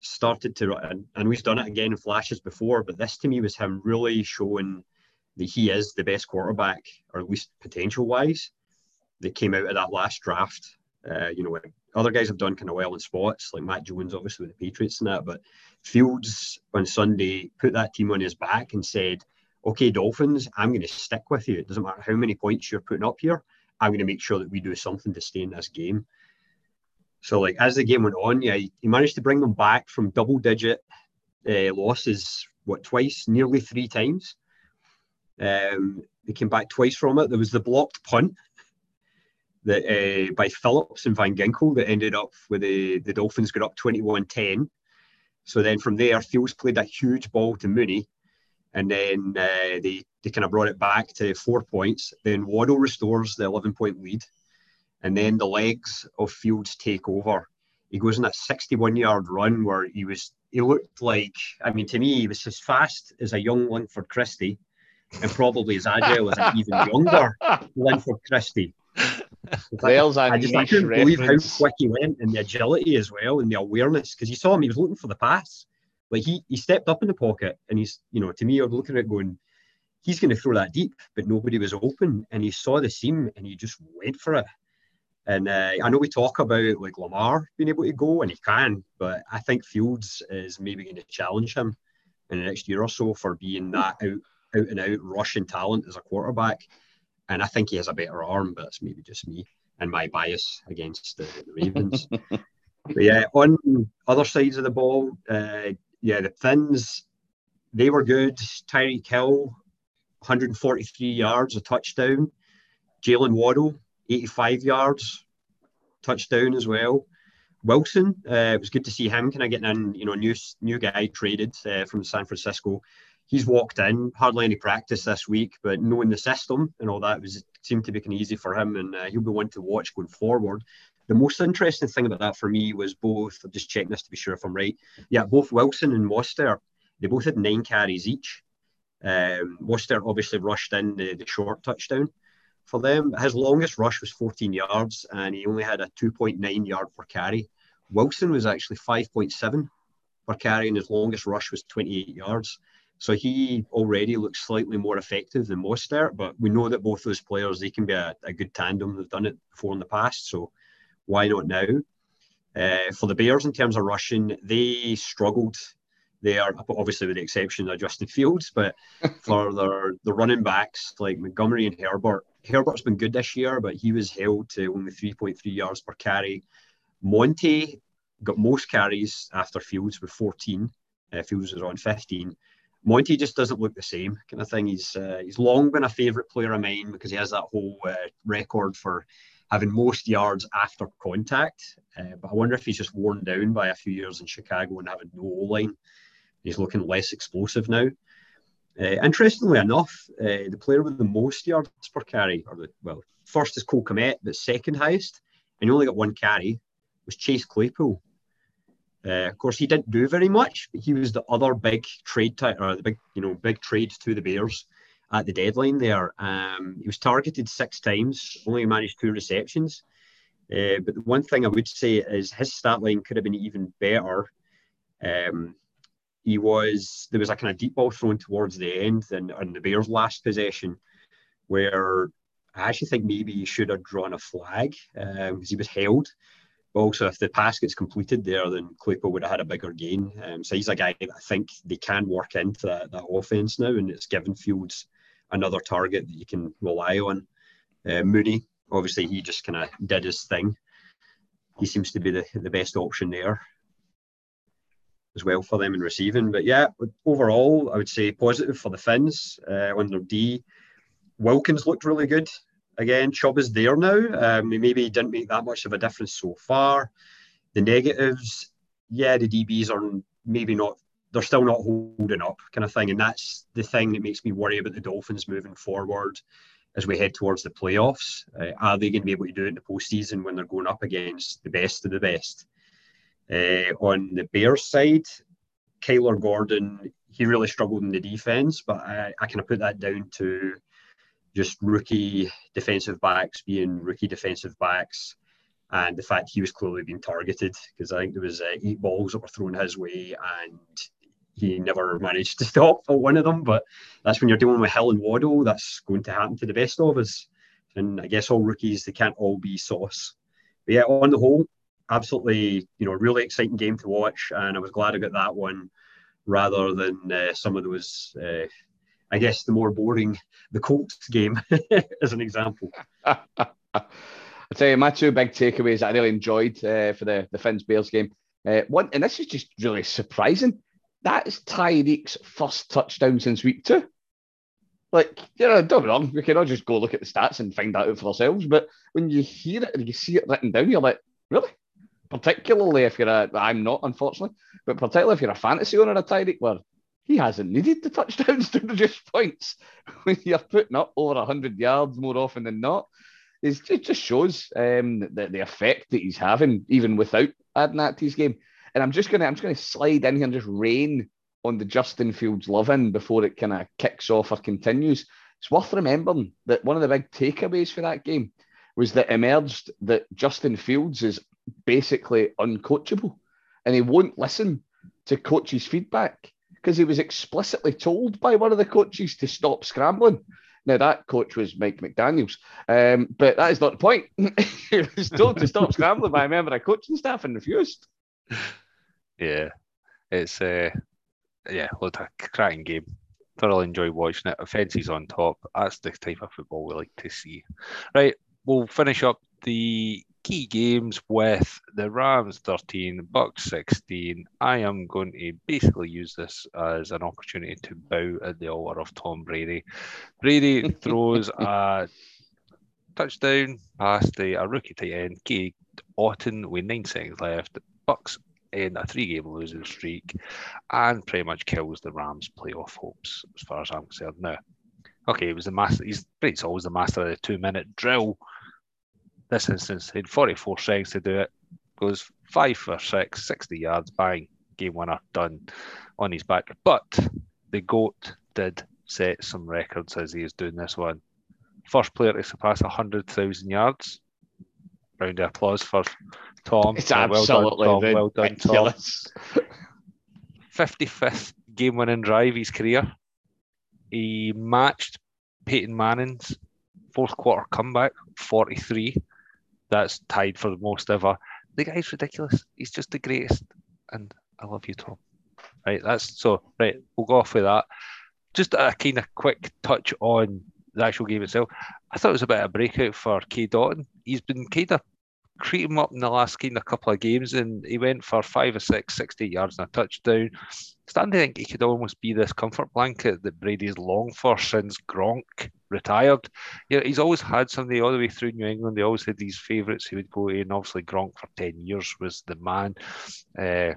started to, and, and we've done it again in flashes before, but this to me was him really showing that he is the best quarterback, or at least potential wise, that came out of that last draft. Uh, you know, other guys have done kind of well in spots, like Mac Jones, obviously with the Patriots and that, but Fields on Sunday put that team on his back and said, okay, Dolphins, I'm going to stick with you. It doesn't matter how many points you're putting up here. I'm going to make sure that we do something to stay in this game. So, like as the game went on, yeah, he managed to bring them back from double-digit uh, losses, what twice, nearly three times. Um, they came back twice from it. There was the blocked punt that uh, by Phillips and Van Ginkel that ended up with the, the Dolphins got up 21-10. So then from there, Fields played a huge ball to Mooney, and then uh, they they kind of brought it back to four points. Then Waddle restores the 11 point lead, and then the legs of Fields take over. He goes on that 61 yard run where he was he looked like I mean to me he was as fast as a young Linford Christie, and probably as agile as an even younger Linford Christie. There's I just I couldn't reference. believe how quick he went and the agility as well and the awareness because you saw him he was looking for the pass like he he stepped up in the pocket and he's, you know, to me, I was looking at it going, he's going to throw that deep, but nobody was open. And he saw the seam and he just went for it. And uh, I know we talk about like Lamar being able to go, and he can, but I think Fields is maybe going to challenge him in the next year or so for being that out, out and out rushing talent as a quarterback. And I think he has a better arm, but it's maybe just me and my bias against the, the Ravens. but yeah, on other sides of the ball, uh, yeah, the Finns, they were good. Tyreek Hill, 143 yards, a touchdown. Jaylen Waddle, 85 yards, touchdown as well. Wilson, uh, it was good to see him kind of getting in, you know, new new guy traded uh, from San Francisco. He's walked in, hardly any practice this week, but knowing the system and all that was seemed to be kind of easy for him, and uh, he'll be one to watch going forward. The most interesting thing about that for me was both, I'm just checking this to be sure if I'm right. Yeah, both Wilson and Mostert, they both had nine carries each. Um, Mostert obviously rushed in the, the short touchdown for them. His longest rush was 14 yards and he only had a 2.9 yard per carry. Wilson was actually 5.7 per carry and his longest rush was 28 yards. So he already looks slightly more effective than Mostert, but we know that both those players, they can be a, a good tandem. They've done it before in the past. So why not now? Uh, for the Bears, in terms of rushing, they struggled there, obviously with the exception of Justin Fields, but for their the running backs like Montgomery and Herbert, Herbert's been good this year, but he was held to only 3.3 yards per carry. Monty got most carries after Fields with 14. Uh, Fields was on 15. Monty just doesn't look the same kind of thing. He's uh, he's long been a favourite player of mine because he has that whole uh, record for having most yards after contact. Uh, but I wonder if he's just worn down by a few years in Chicago and having no line. He's looking less explosive now. Uh, interestingly enough, uh, the player with the most yards per carry, or the well, first is Cole Kmet, but second highest, and he only got one carry, was Chase Claypool. Uh, of course, he didn't do very much, but he was the other big trade t- or the big, you know, big trade to the Bears at the deadline. There, um, he was targeted six times, only managed two receptions. Uh, but the one thing I would say is his stat line could have been even better. Um, he was there was a kind of deep ball thrown towards the end and on the Bears' last possession, where I actually think maybe he should have drawn a flag because um, he was held. But also, if the pass gets completed there, then Claypool would have had a bigger gain. Um, so he's a guy that I think they can work into that, that offense now, and it's given Fields another target that you can rely on. Uh, Mooney, obviously, he just kind of did his thing. He seems to be the, the best option there as well for them in receiving. But yeah, overall, I would say positive for the Finns uh, on their D. Wilkins looked really good again, Chubb is there now. Um, maybe didn't make that much of a difference so far. The negatives, yeah, the DBs are maybe not, they're still not holding up, kind of thing. And that's the thing that makes me worry about the Dolphins moving forward as we head towards the playoffs. Uh, are they going to be able to do it in the postseason when they're going up against the best of the best? Uh, on the Bears side, Kyler Gordon, he really struggled in the defense, but I, I kind of put that down to just rookie defensive backs being rookie defensive backs, and the fact he was clearly being targeted because I think there was uh, eight balls that were thrown his way and he never managed to stop one of them. But that's when you're dealing with Hill and Waddle, that's going to happen to the best of us. And I guess all rookies they can't all be sauce. But yeah, on the whole, absolutely, you know, really exciting game to watch, and I was glad I got that one rather than uh, some of those uh, I guess the more boring the Colts game as an example. I tell you, my two big takeaways I really enjoyed uh, for the the Finns Bears game. Uh, one, and this is just really surprising. That is Tyreek's first touchdown since week two. Like, you know, don't be wrong. We can all just go look at the stats and find that out for ourselves. But when you hear it and you see it written down, you're like, really? Particularly if you're a, I'm not, unfortunately, but particularly if you're a fantasy owner of Tyreek, where he hasn't needed the touchdowns to produce points when you're putting up over 100 yards more often than not. It's, it just shows um, the, the effect that he's having, even without adding that to his game. And I'm just gonna I'm just gonna slide in here and just rain on the Justin Fields love in before it kind of kicks off or continues. It's worth remembering that one of the big takeaways for that game was that emerged that Justin Fields is basically uncoachable and he won't listen to coaches' feedback because he was explicitly told by one of the coaches to stop scrambling. Now that coach was Mike McDaniel's, um, but that is not the point. he was told to stop scrambling by a member of coaching staff and refused. Yeah, it's uh, yeah, what a cracking game. Thoroughly enjoy watching it. Offences on top. That's the type of football we like to see. Right, we'll finish up the key games with the Rams 13, Bucks 16. I am going to basically use this as an opportunity to bow at the altar of Tom Brady. Brady throws a touchdown past the, a rookie tight end, Cade Otton, with nine seconds left. Bucks in a three-game losing streak, and pretty much kills the Rams' playoff hopes, as far as I'm concerned. Now, okay, it was the master. He's Brady's always the master of the two-minute drill this instance, he had 44 seconds to do it. Goes five for six, 60 yards, bang, game winner, done on his back. But the GOAT did set some records as he is doing this one. First player to surpass 100,000 yards. Round of applause for Tom. It's uh, well absolutely done, Tom. Well done, Tom. 55th game winning drive his career. He matched Peyton Manning's fourth quarter comeback, 43 that's tied for the most ever. The guy's ridiculous. He's just the greatest. And I love you, Tom. Right, that's so right. We'll go off with that. Just a kind of quick touch on the actual game itself. I thought it was a bit of a breakout for Cade Otton. He's been kind of creeping up in the last kind of couple of games, and he went for five or six, 60 yards and a touchdown. Starting to think he could almost be this comfort blanket that Brady's longed for since Gronk retired. Yeah, he's always had somebody all the way through New England. They always had these favourites who would go in. Obviously, Gronk for 10 years was the man. Uh,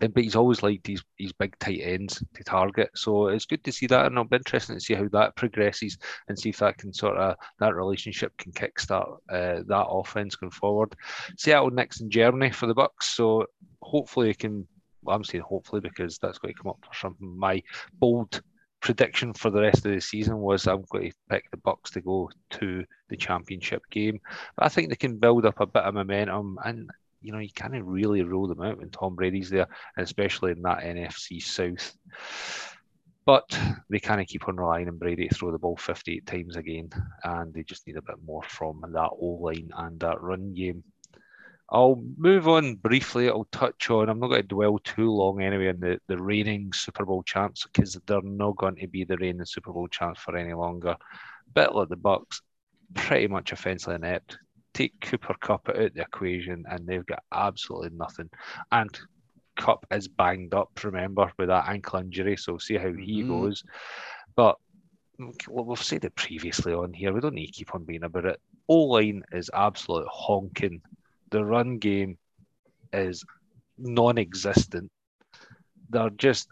but he's always liked these these big tight ends to target. So it's good to see that, and it'll be interesting to see how that progresses and see if that can sort of that relationship can kickstart uh, that offense going forward. Seattle next in Germany for the Bucks. So hopefully, it can. I'm saying hopefully because that's going to come up for something. My bold prediction for the rest of the season was I'm going to pick the Bucks to go to the championship game. But I think they can build up a bit of momentum and you know, you can't really rule them out when Tom Brady's there, especially in that NFC South. But they kind of keep on relying on Brady to throw the ball 58 times again, and they just need a bit more from that O line and that run game. I'll move on briefly. I'll touch on. I'm not going to dwell too long anyway on the, the reigning Super Bowl champs because they're not going to be the reigning Super Bowl champs for any longer. Bit like the Bucks, pretty much offensively inept. Take Cooper Kupp out of the equation, and they've got absolutely nothing. And Kupp is banged up. Remember with that ankle injury, so see how he mm-hmm. goes. But we've said it previously on here. We don't need to keep on being about it. O line is absolute honking the run game is non-existent. They're just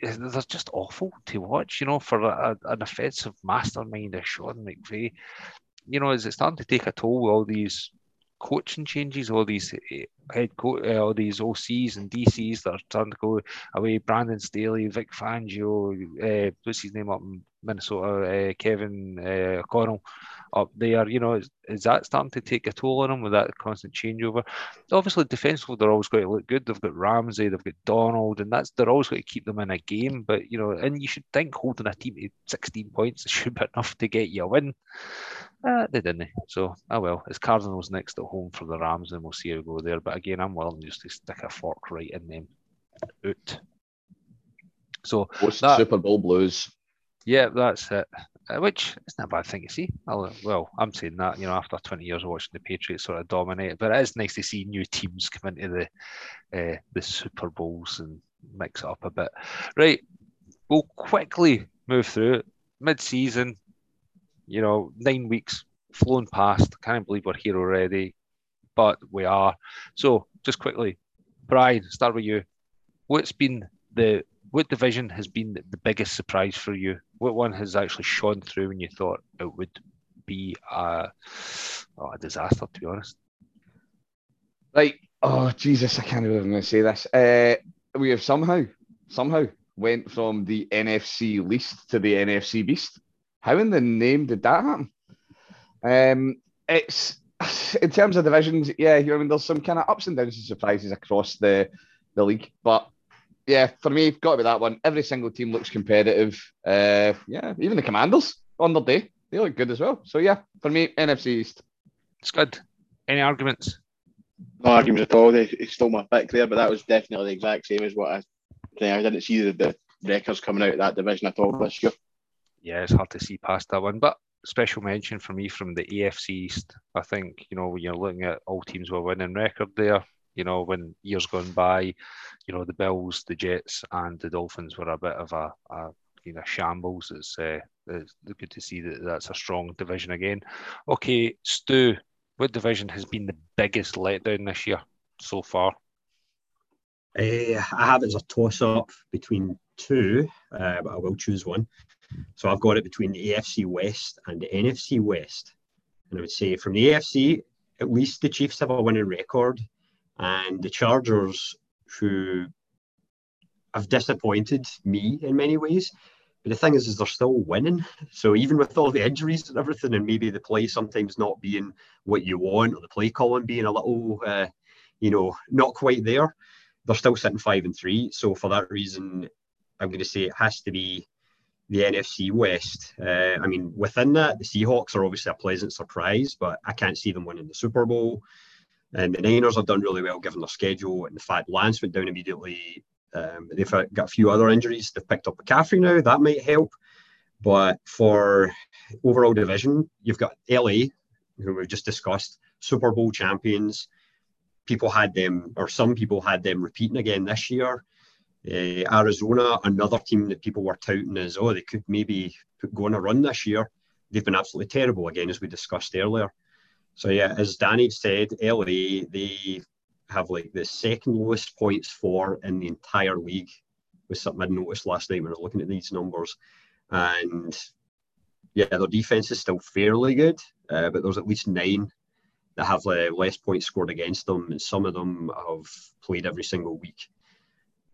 they're just awful to watch. You know, for a, an offensive mastermind as Sean McVay, you know, is it starting to take a toll with all these coaching changes, all these eh, head coach, uh, all these OCs and DCs that are starting to go away. Brandon Staley, Vic Fangio, uh, what's his name up in Minnesota, uh, Kevin uh, O'Connell up there. You know, is, is, that starting to take a toll on them with that constant changeover? Obviously, defensively, they're always going to look good. They've got Ramsey, they've got Donald, and that's they're always going to keep them in a game. But you know, and you should think holding a team to 16 points should be enough to get you a win. Uh, they didn't. So, oh well, it's Cardinals next at home for the Rams, and we'll see how we go there. But again, I'm willing just to stick a fork right in them. Out. So, What's that, Super Bowl blues? Yeah, that's it. Uh, which isn't a bad thing to see. I'll, well, I'm saying that you know after 20 years of watching the Patriots sort of dominate, but it is nice to see new teams come into the uh, the Super Bowls and mix it up a bit. Right, we'll quickly move through. Mid-season, you know, nine weeks flown past. Can't believe we're here already, but we are. So, just quickly, Brian, start with you. What's been the what division has been the biggest surprise for you? What one has actually shone through when you thought it would be a, oh, a disaster, to be honest? Like, Oh, Jesus, I can't even say this. Uh, we have somehow, somehow went from the NFC least to the NFC beast. How in the name did that happen? Um, it's in terms of divisions, yeah. I mean, there's some kind of ups and downs and surprises across the the league, but yeah, for me, got to be that one. Every single team looks competitive. Uh, yeah, even the Commanders on their day, they look good as well. So yeah, for me, NFC East. It's good. Any arguments? No arguments at all. They, stole my pick there, but that was definitely the exact same as what I. I didn't see the, the records coming out of that division at all this year. Yeah, it's hard to see past that one, but special mention for me from the AFC East. I think you know when you're looking at all teams with a winning record there, you know, when years gone by, you know, the Bills, the Jets, and the Dolphins were a bit of a, a you know shambles. It's, uh, it's good to see that that's a strong division again. Okay, Stu, what division has been the biggest letdown this year so far? Uh, I have it as a toss up between two, uh, but I will choose one. So I've got it between the AFC West and the NFC West. And I would say from the AFC, at least the Chiefs have a winning record and the Chargers, who have disappointed me in many ways. But the thing is, is they're still winning. So even with all the injuries and everything, and maybe the play sometimes not being what you want, or the play calling being a little, uh, you know, not quite there, they're still sitting five and three. So for that reason, I'm going to say it has to be the NFC West. Uh, I mean, within that, the Seahawks are obviously a pleasant surprise, but I can't see them winning the Super Bowl. And the Niners have done really well given their schedule and the fact Lance went down immediately. Um, they've got a few other injuries. They've picked up McCaffrey now. That might help. But for overall division, you've got LA, who we've just discussed, Super Bowl champions. People had them, or some people had them repeating again this year. Uh, Arizona, another team that people were touting as, oh, they could maybe go on a run this year. They've been absolutely terrible again, as we discussed earlier. So yeah, as Danny said, LA they have like the second lowest points for in the entire league. Was something I noticed last night when I was looking at these numbers, and yeah, their defense is still fairly good, uh, but there's at least nine that have uh, less points scored against them, and some of them have played every single week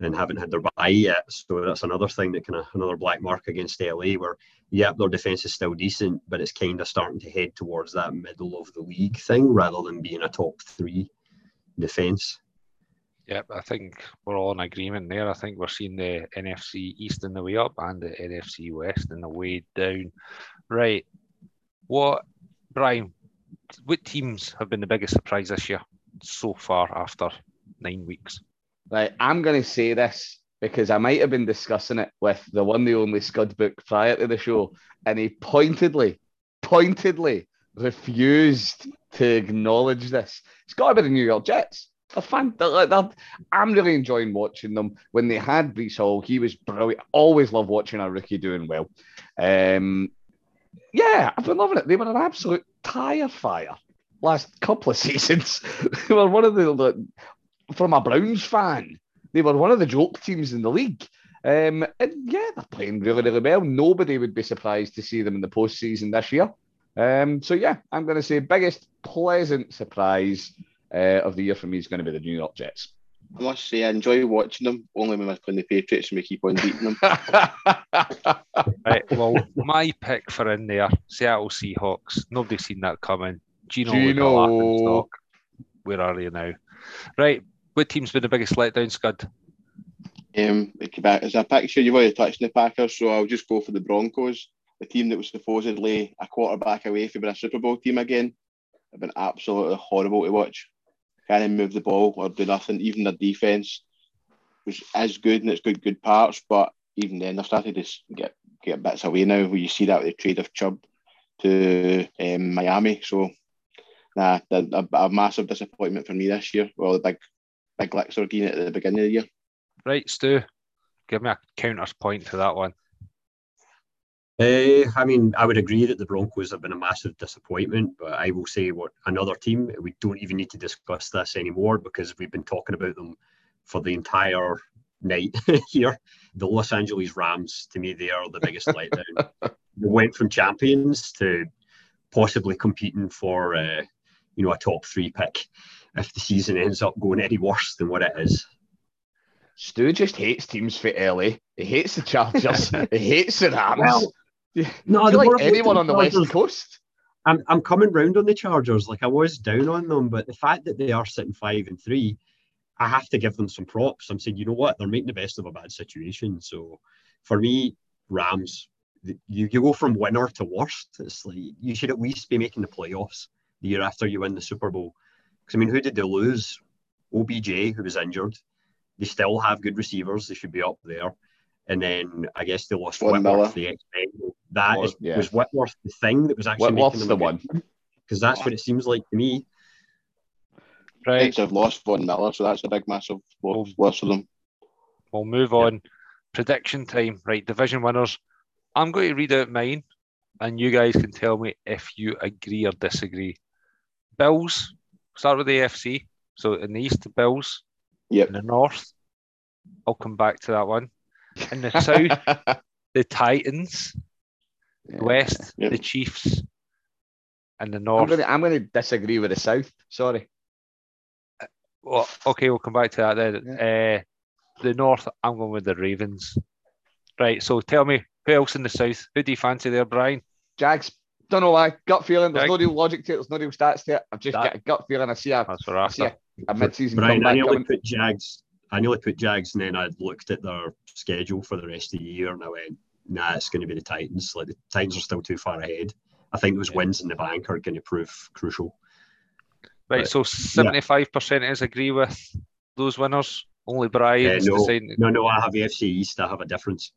and haven't had their bye yet. So that's another thing that kind of another black mark against LA, where yeah, their defense is still decent, but it's kind of starting to head towards that middle of the league thing rather than being a top three defense. Yep, I think we're all in agreement there. I think we're seeing the NFC East in the way up and the NFC West in the way down. Right. What, Brian, what teams have been the biggest surprise this year so far after nine weeks? Right, I'm going to say this because I might have been discussing it with the one, the only Scud book prior to the show, and he pointedly, pointedly refused to acknowledge this. It's got to be the New York Jets. They're fun. They're, they're, I'm really enjoying watching them. When they had Breece Hall, he was brilliant. Always love watching a rookie doing well. Um, yeah, I've been loving it. They were an absolute tire fire last couple of seasons. they were one of the, from a Browns fan, they were one of the joke teams in the league. Um, and yeah, they're playing really, really well. Nobody would be surprised to see them in the postseason this year. Um, so yeah, I'm going to say biggest pleasant surprise uh, of the year for me is going to be the New York Jets. I must say, I enjoy watching them only when we're playing the Patriots and we keep on beating them. right. Well, my pick for in there, Seattle Seahawks. Nobody's seen that coming. Geno, Geno. Where are you now? Right. What team's been the biggest letdown, Scud? Um, as a picture, you've already touched on the Packers, so I'll just go for the Broncos, the team that was supposedly a quarterback away from being a Super Bowl team again. Have been absolutely horrible to watch. Can't move the ball or do nothing. Even their defense was as good and it's good good parts, but even then they're starting to get get bits away now. Where you see that with the trade of Chubb to um, Miami, so nah, a, a, massive disappointment for me this year. Well, the big big licks are getting at the beginning of the year. Right, Stu, give me a counterpoint to that one. Uh, I mean, I would agree that the Broncos have been a massive disappointment, but I will say what another team, we don't even need to discuss this anymore because we've been talking about them for the entire night here. The Los Angeles Rams, to me, they are the biggest letdown. They went from champions to possibly competing for, uh, you know, a top three pick if the season ends up going any worse than what it is. Stu just hates teams for LA. He hates the Chargers. he hates the Rams. Well. No, like anyone on the West Coast. I'm I'm coming round on the Chargers. Like I was down on them, but the fact that they are sitting five and three, I have to give them some props. I'm saying, you know what, they're making the best of a bad situation. So for me, Rams, you, you go from winner to worst. It's like you should at least be making the playoffs the year after you win the Super Bowl. Because I mean, who did they lose? OBJ, who was injured. They still have good receivers. They should be up there. And then I guess they lost Von Whitworth, the That was, is, yeah. was Whitworth the thing that was actually Whitworth's the one. Because that's what it seems like to me. Right. They've lost Von Miller, so that's a big, massive loss, loss for them. We'll move on. Prediction time. Right, division winners. I'm going to read out mine, and you guys can tell me if you agree or disagree. Bills. Start with the AFC. So in the East, the Bills. Yep. In the North, I'll come back to that one. In the south, the Titans. Yeah. West, yep. the Chiefs. And the north. I'm going to disagree with the south. Sorry. Uh, well, okay, we'll come back to that then. Yeah. Uh, the north, I'm going with the Ravens. Right. So tell me, who else in the south? Who do you fancy there, Brian? Jags. Don't know why. Gut feeling. There's no real logic to it. There's no real stats to it. I've just that, got a gut feeling. I see a, that's what I see a, a mid-season Brian, I nearly put Jags I nearly put Jags, and then I looked at their schedule for the rest of the year, and I went, "Nah, it's going to be the Titans. Like the Titans are still too far ahead. I think those yeah. wins in the bank are going to prove crucial." Right. But, so seventy-five percent is agree with those winners. Only Brian. Uh, no, deciding... no, no. I have the FC East. I have a difference.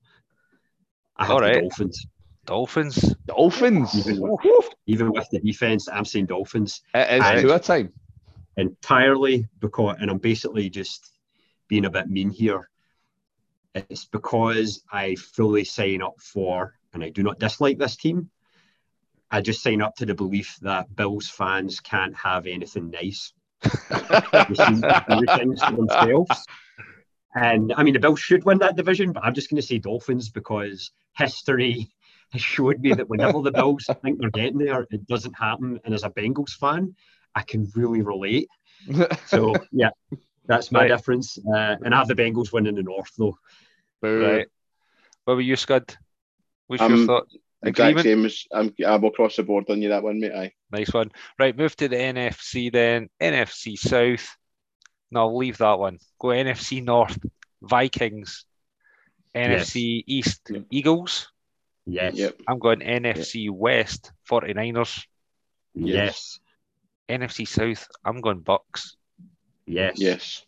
I have All right. the Dolphins. Dolphins. Dolphins. Even with, even with the defense, I'm saying Dolphins. It is to a time. Entirely because, and I'm basically just being a bit mean here. It's because I fully sign up for, and I do not dislike this team. I just sign up to the belief that Bills fans can't have anything nice. themselves. And I mean, the Bills should win that division, but I'm just going to say Dolphins because history has showed me that whenever the Bills think they're getting there, it doesn't happen. And as a Bengals fan, I can really relate. So yeah, that's my Right. difference. Uh, and I have the Bengals winning the North though. Right. What were you, Scud? What's Um, your thought? Exact Agreement? same as I'm, I'm across the board on you that one, mate. Aye. Nice one. Right, move to the NFC then. NFC South. No, I'll leave that one. Go NFC North. Vikings. NFC East. Yep. Eagles. Yes. Yep. I'm going NFC West. 49ers. Yes. NFC South. I'm going Bucs. Yes. Yes.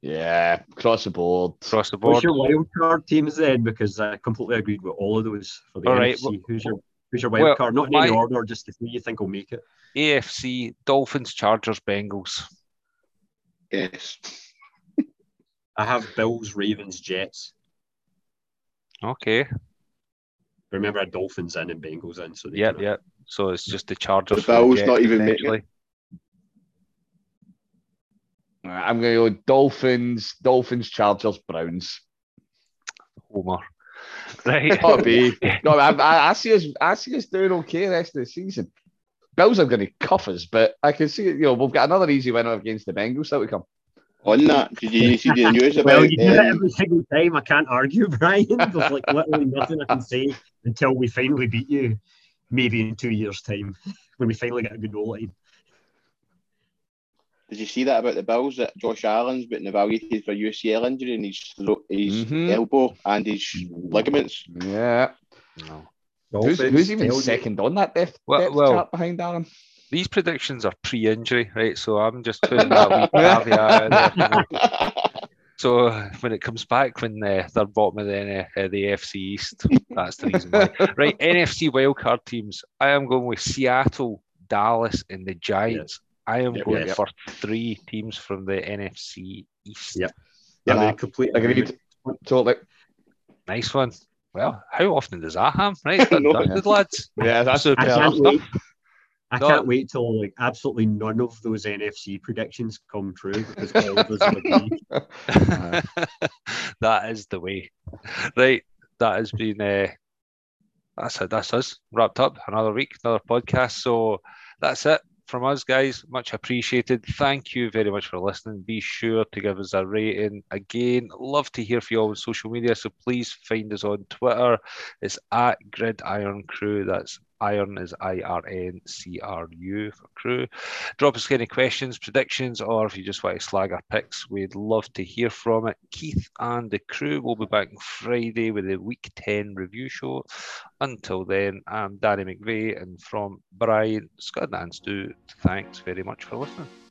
yeah, across the board. Across the board. What's your wild card teams then? Because I completely agreed with all of those for the All right, NFC. well- who's your who's your wild well, card? Not in my- any order, just the three you think will make it. AFC Dolphins, Chargers, Bengals. Yes. I have Bills, Ravens, Jets. Okay. Remember, I had Dolphins in and Bengals in. So yeah, Yep. So it's just the Chargers. The for Bills not even making it. potentially. I'm going to go Dolphins, Dolphins, Chargers, Browns. Homer. Right. Gotta be. No, I, I, I see us. I see us doing okay the rest of the season. Bills are going to cuff us, but I can see. You know, we've got another easy winner against the Bengals that we come. On that, did you see the news about? Well, you do it um, every single time. I can't argue, Brian. There's like literally nothing I can say until we finally beat you, maybe in two years' time, when we finally get a good goal line. Did you see that about the Bills that Josh Allen's been evaluated for UCL injury in his throat, his Mhm. elbow and his ligaments? Yeah. No. Who's, who's even second on that depth, Well- depth well- chart behind Allen? These predictions are pre-injury, right? So I'm just putting that caveat in there. So when it comes back, when uh, they're bottom of the, uh, the FC East, that's the reason why. Right, NFC wildcard teams. I am going with Seattle, Dallas, and the Giants. I am Yep, going yep. for three teams from the NFC East. Yep. Yeah, I'm in complete Agreed. Totally. Nice one. Well, how often does that happen? Right, No. Good lads. Yeah, that's Super. I can't wait. No. can't wait till like absolutely none of those NFC predictions come true because all of agree. that is the way. Right, that has been uh, that's it. That's us wrapped up. Another week, another podcast. So that's it from us, guys. Much appreciated. Thank you very much for listening. Be sure to give us a rating. Again, love to hear from you all on social media. So please find us on Twitter. It's at Gridiron Crew. That's Iron is I R N C R U for crew. Drop us any questions, predictions, or if you just want to slag our picks, we'd love to hear from it. Keith and the crew will be back Friday with a Week 10 review show. Until then, I'm Danny McVeigh, and from Brian, Scott and Stu, thanks very much for listening.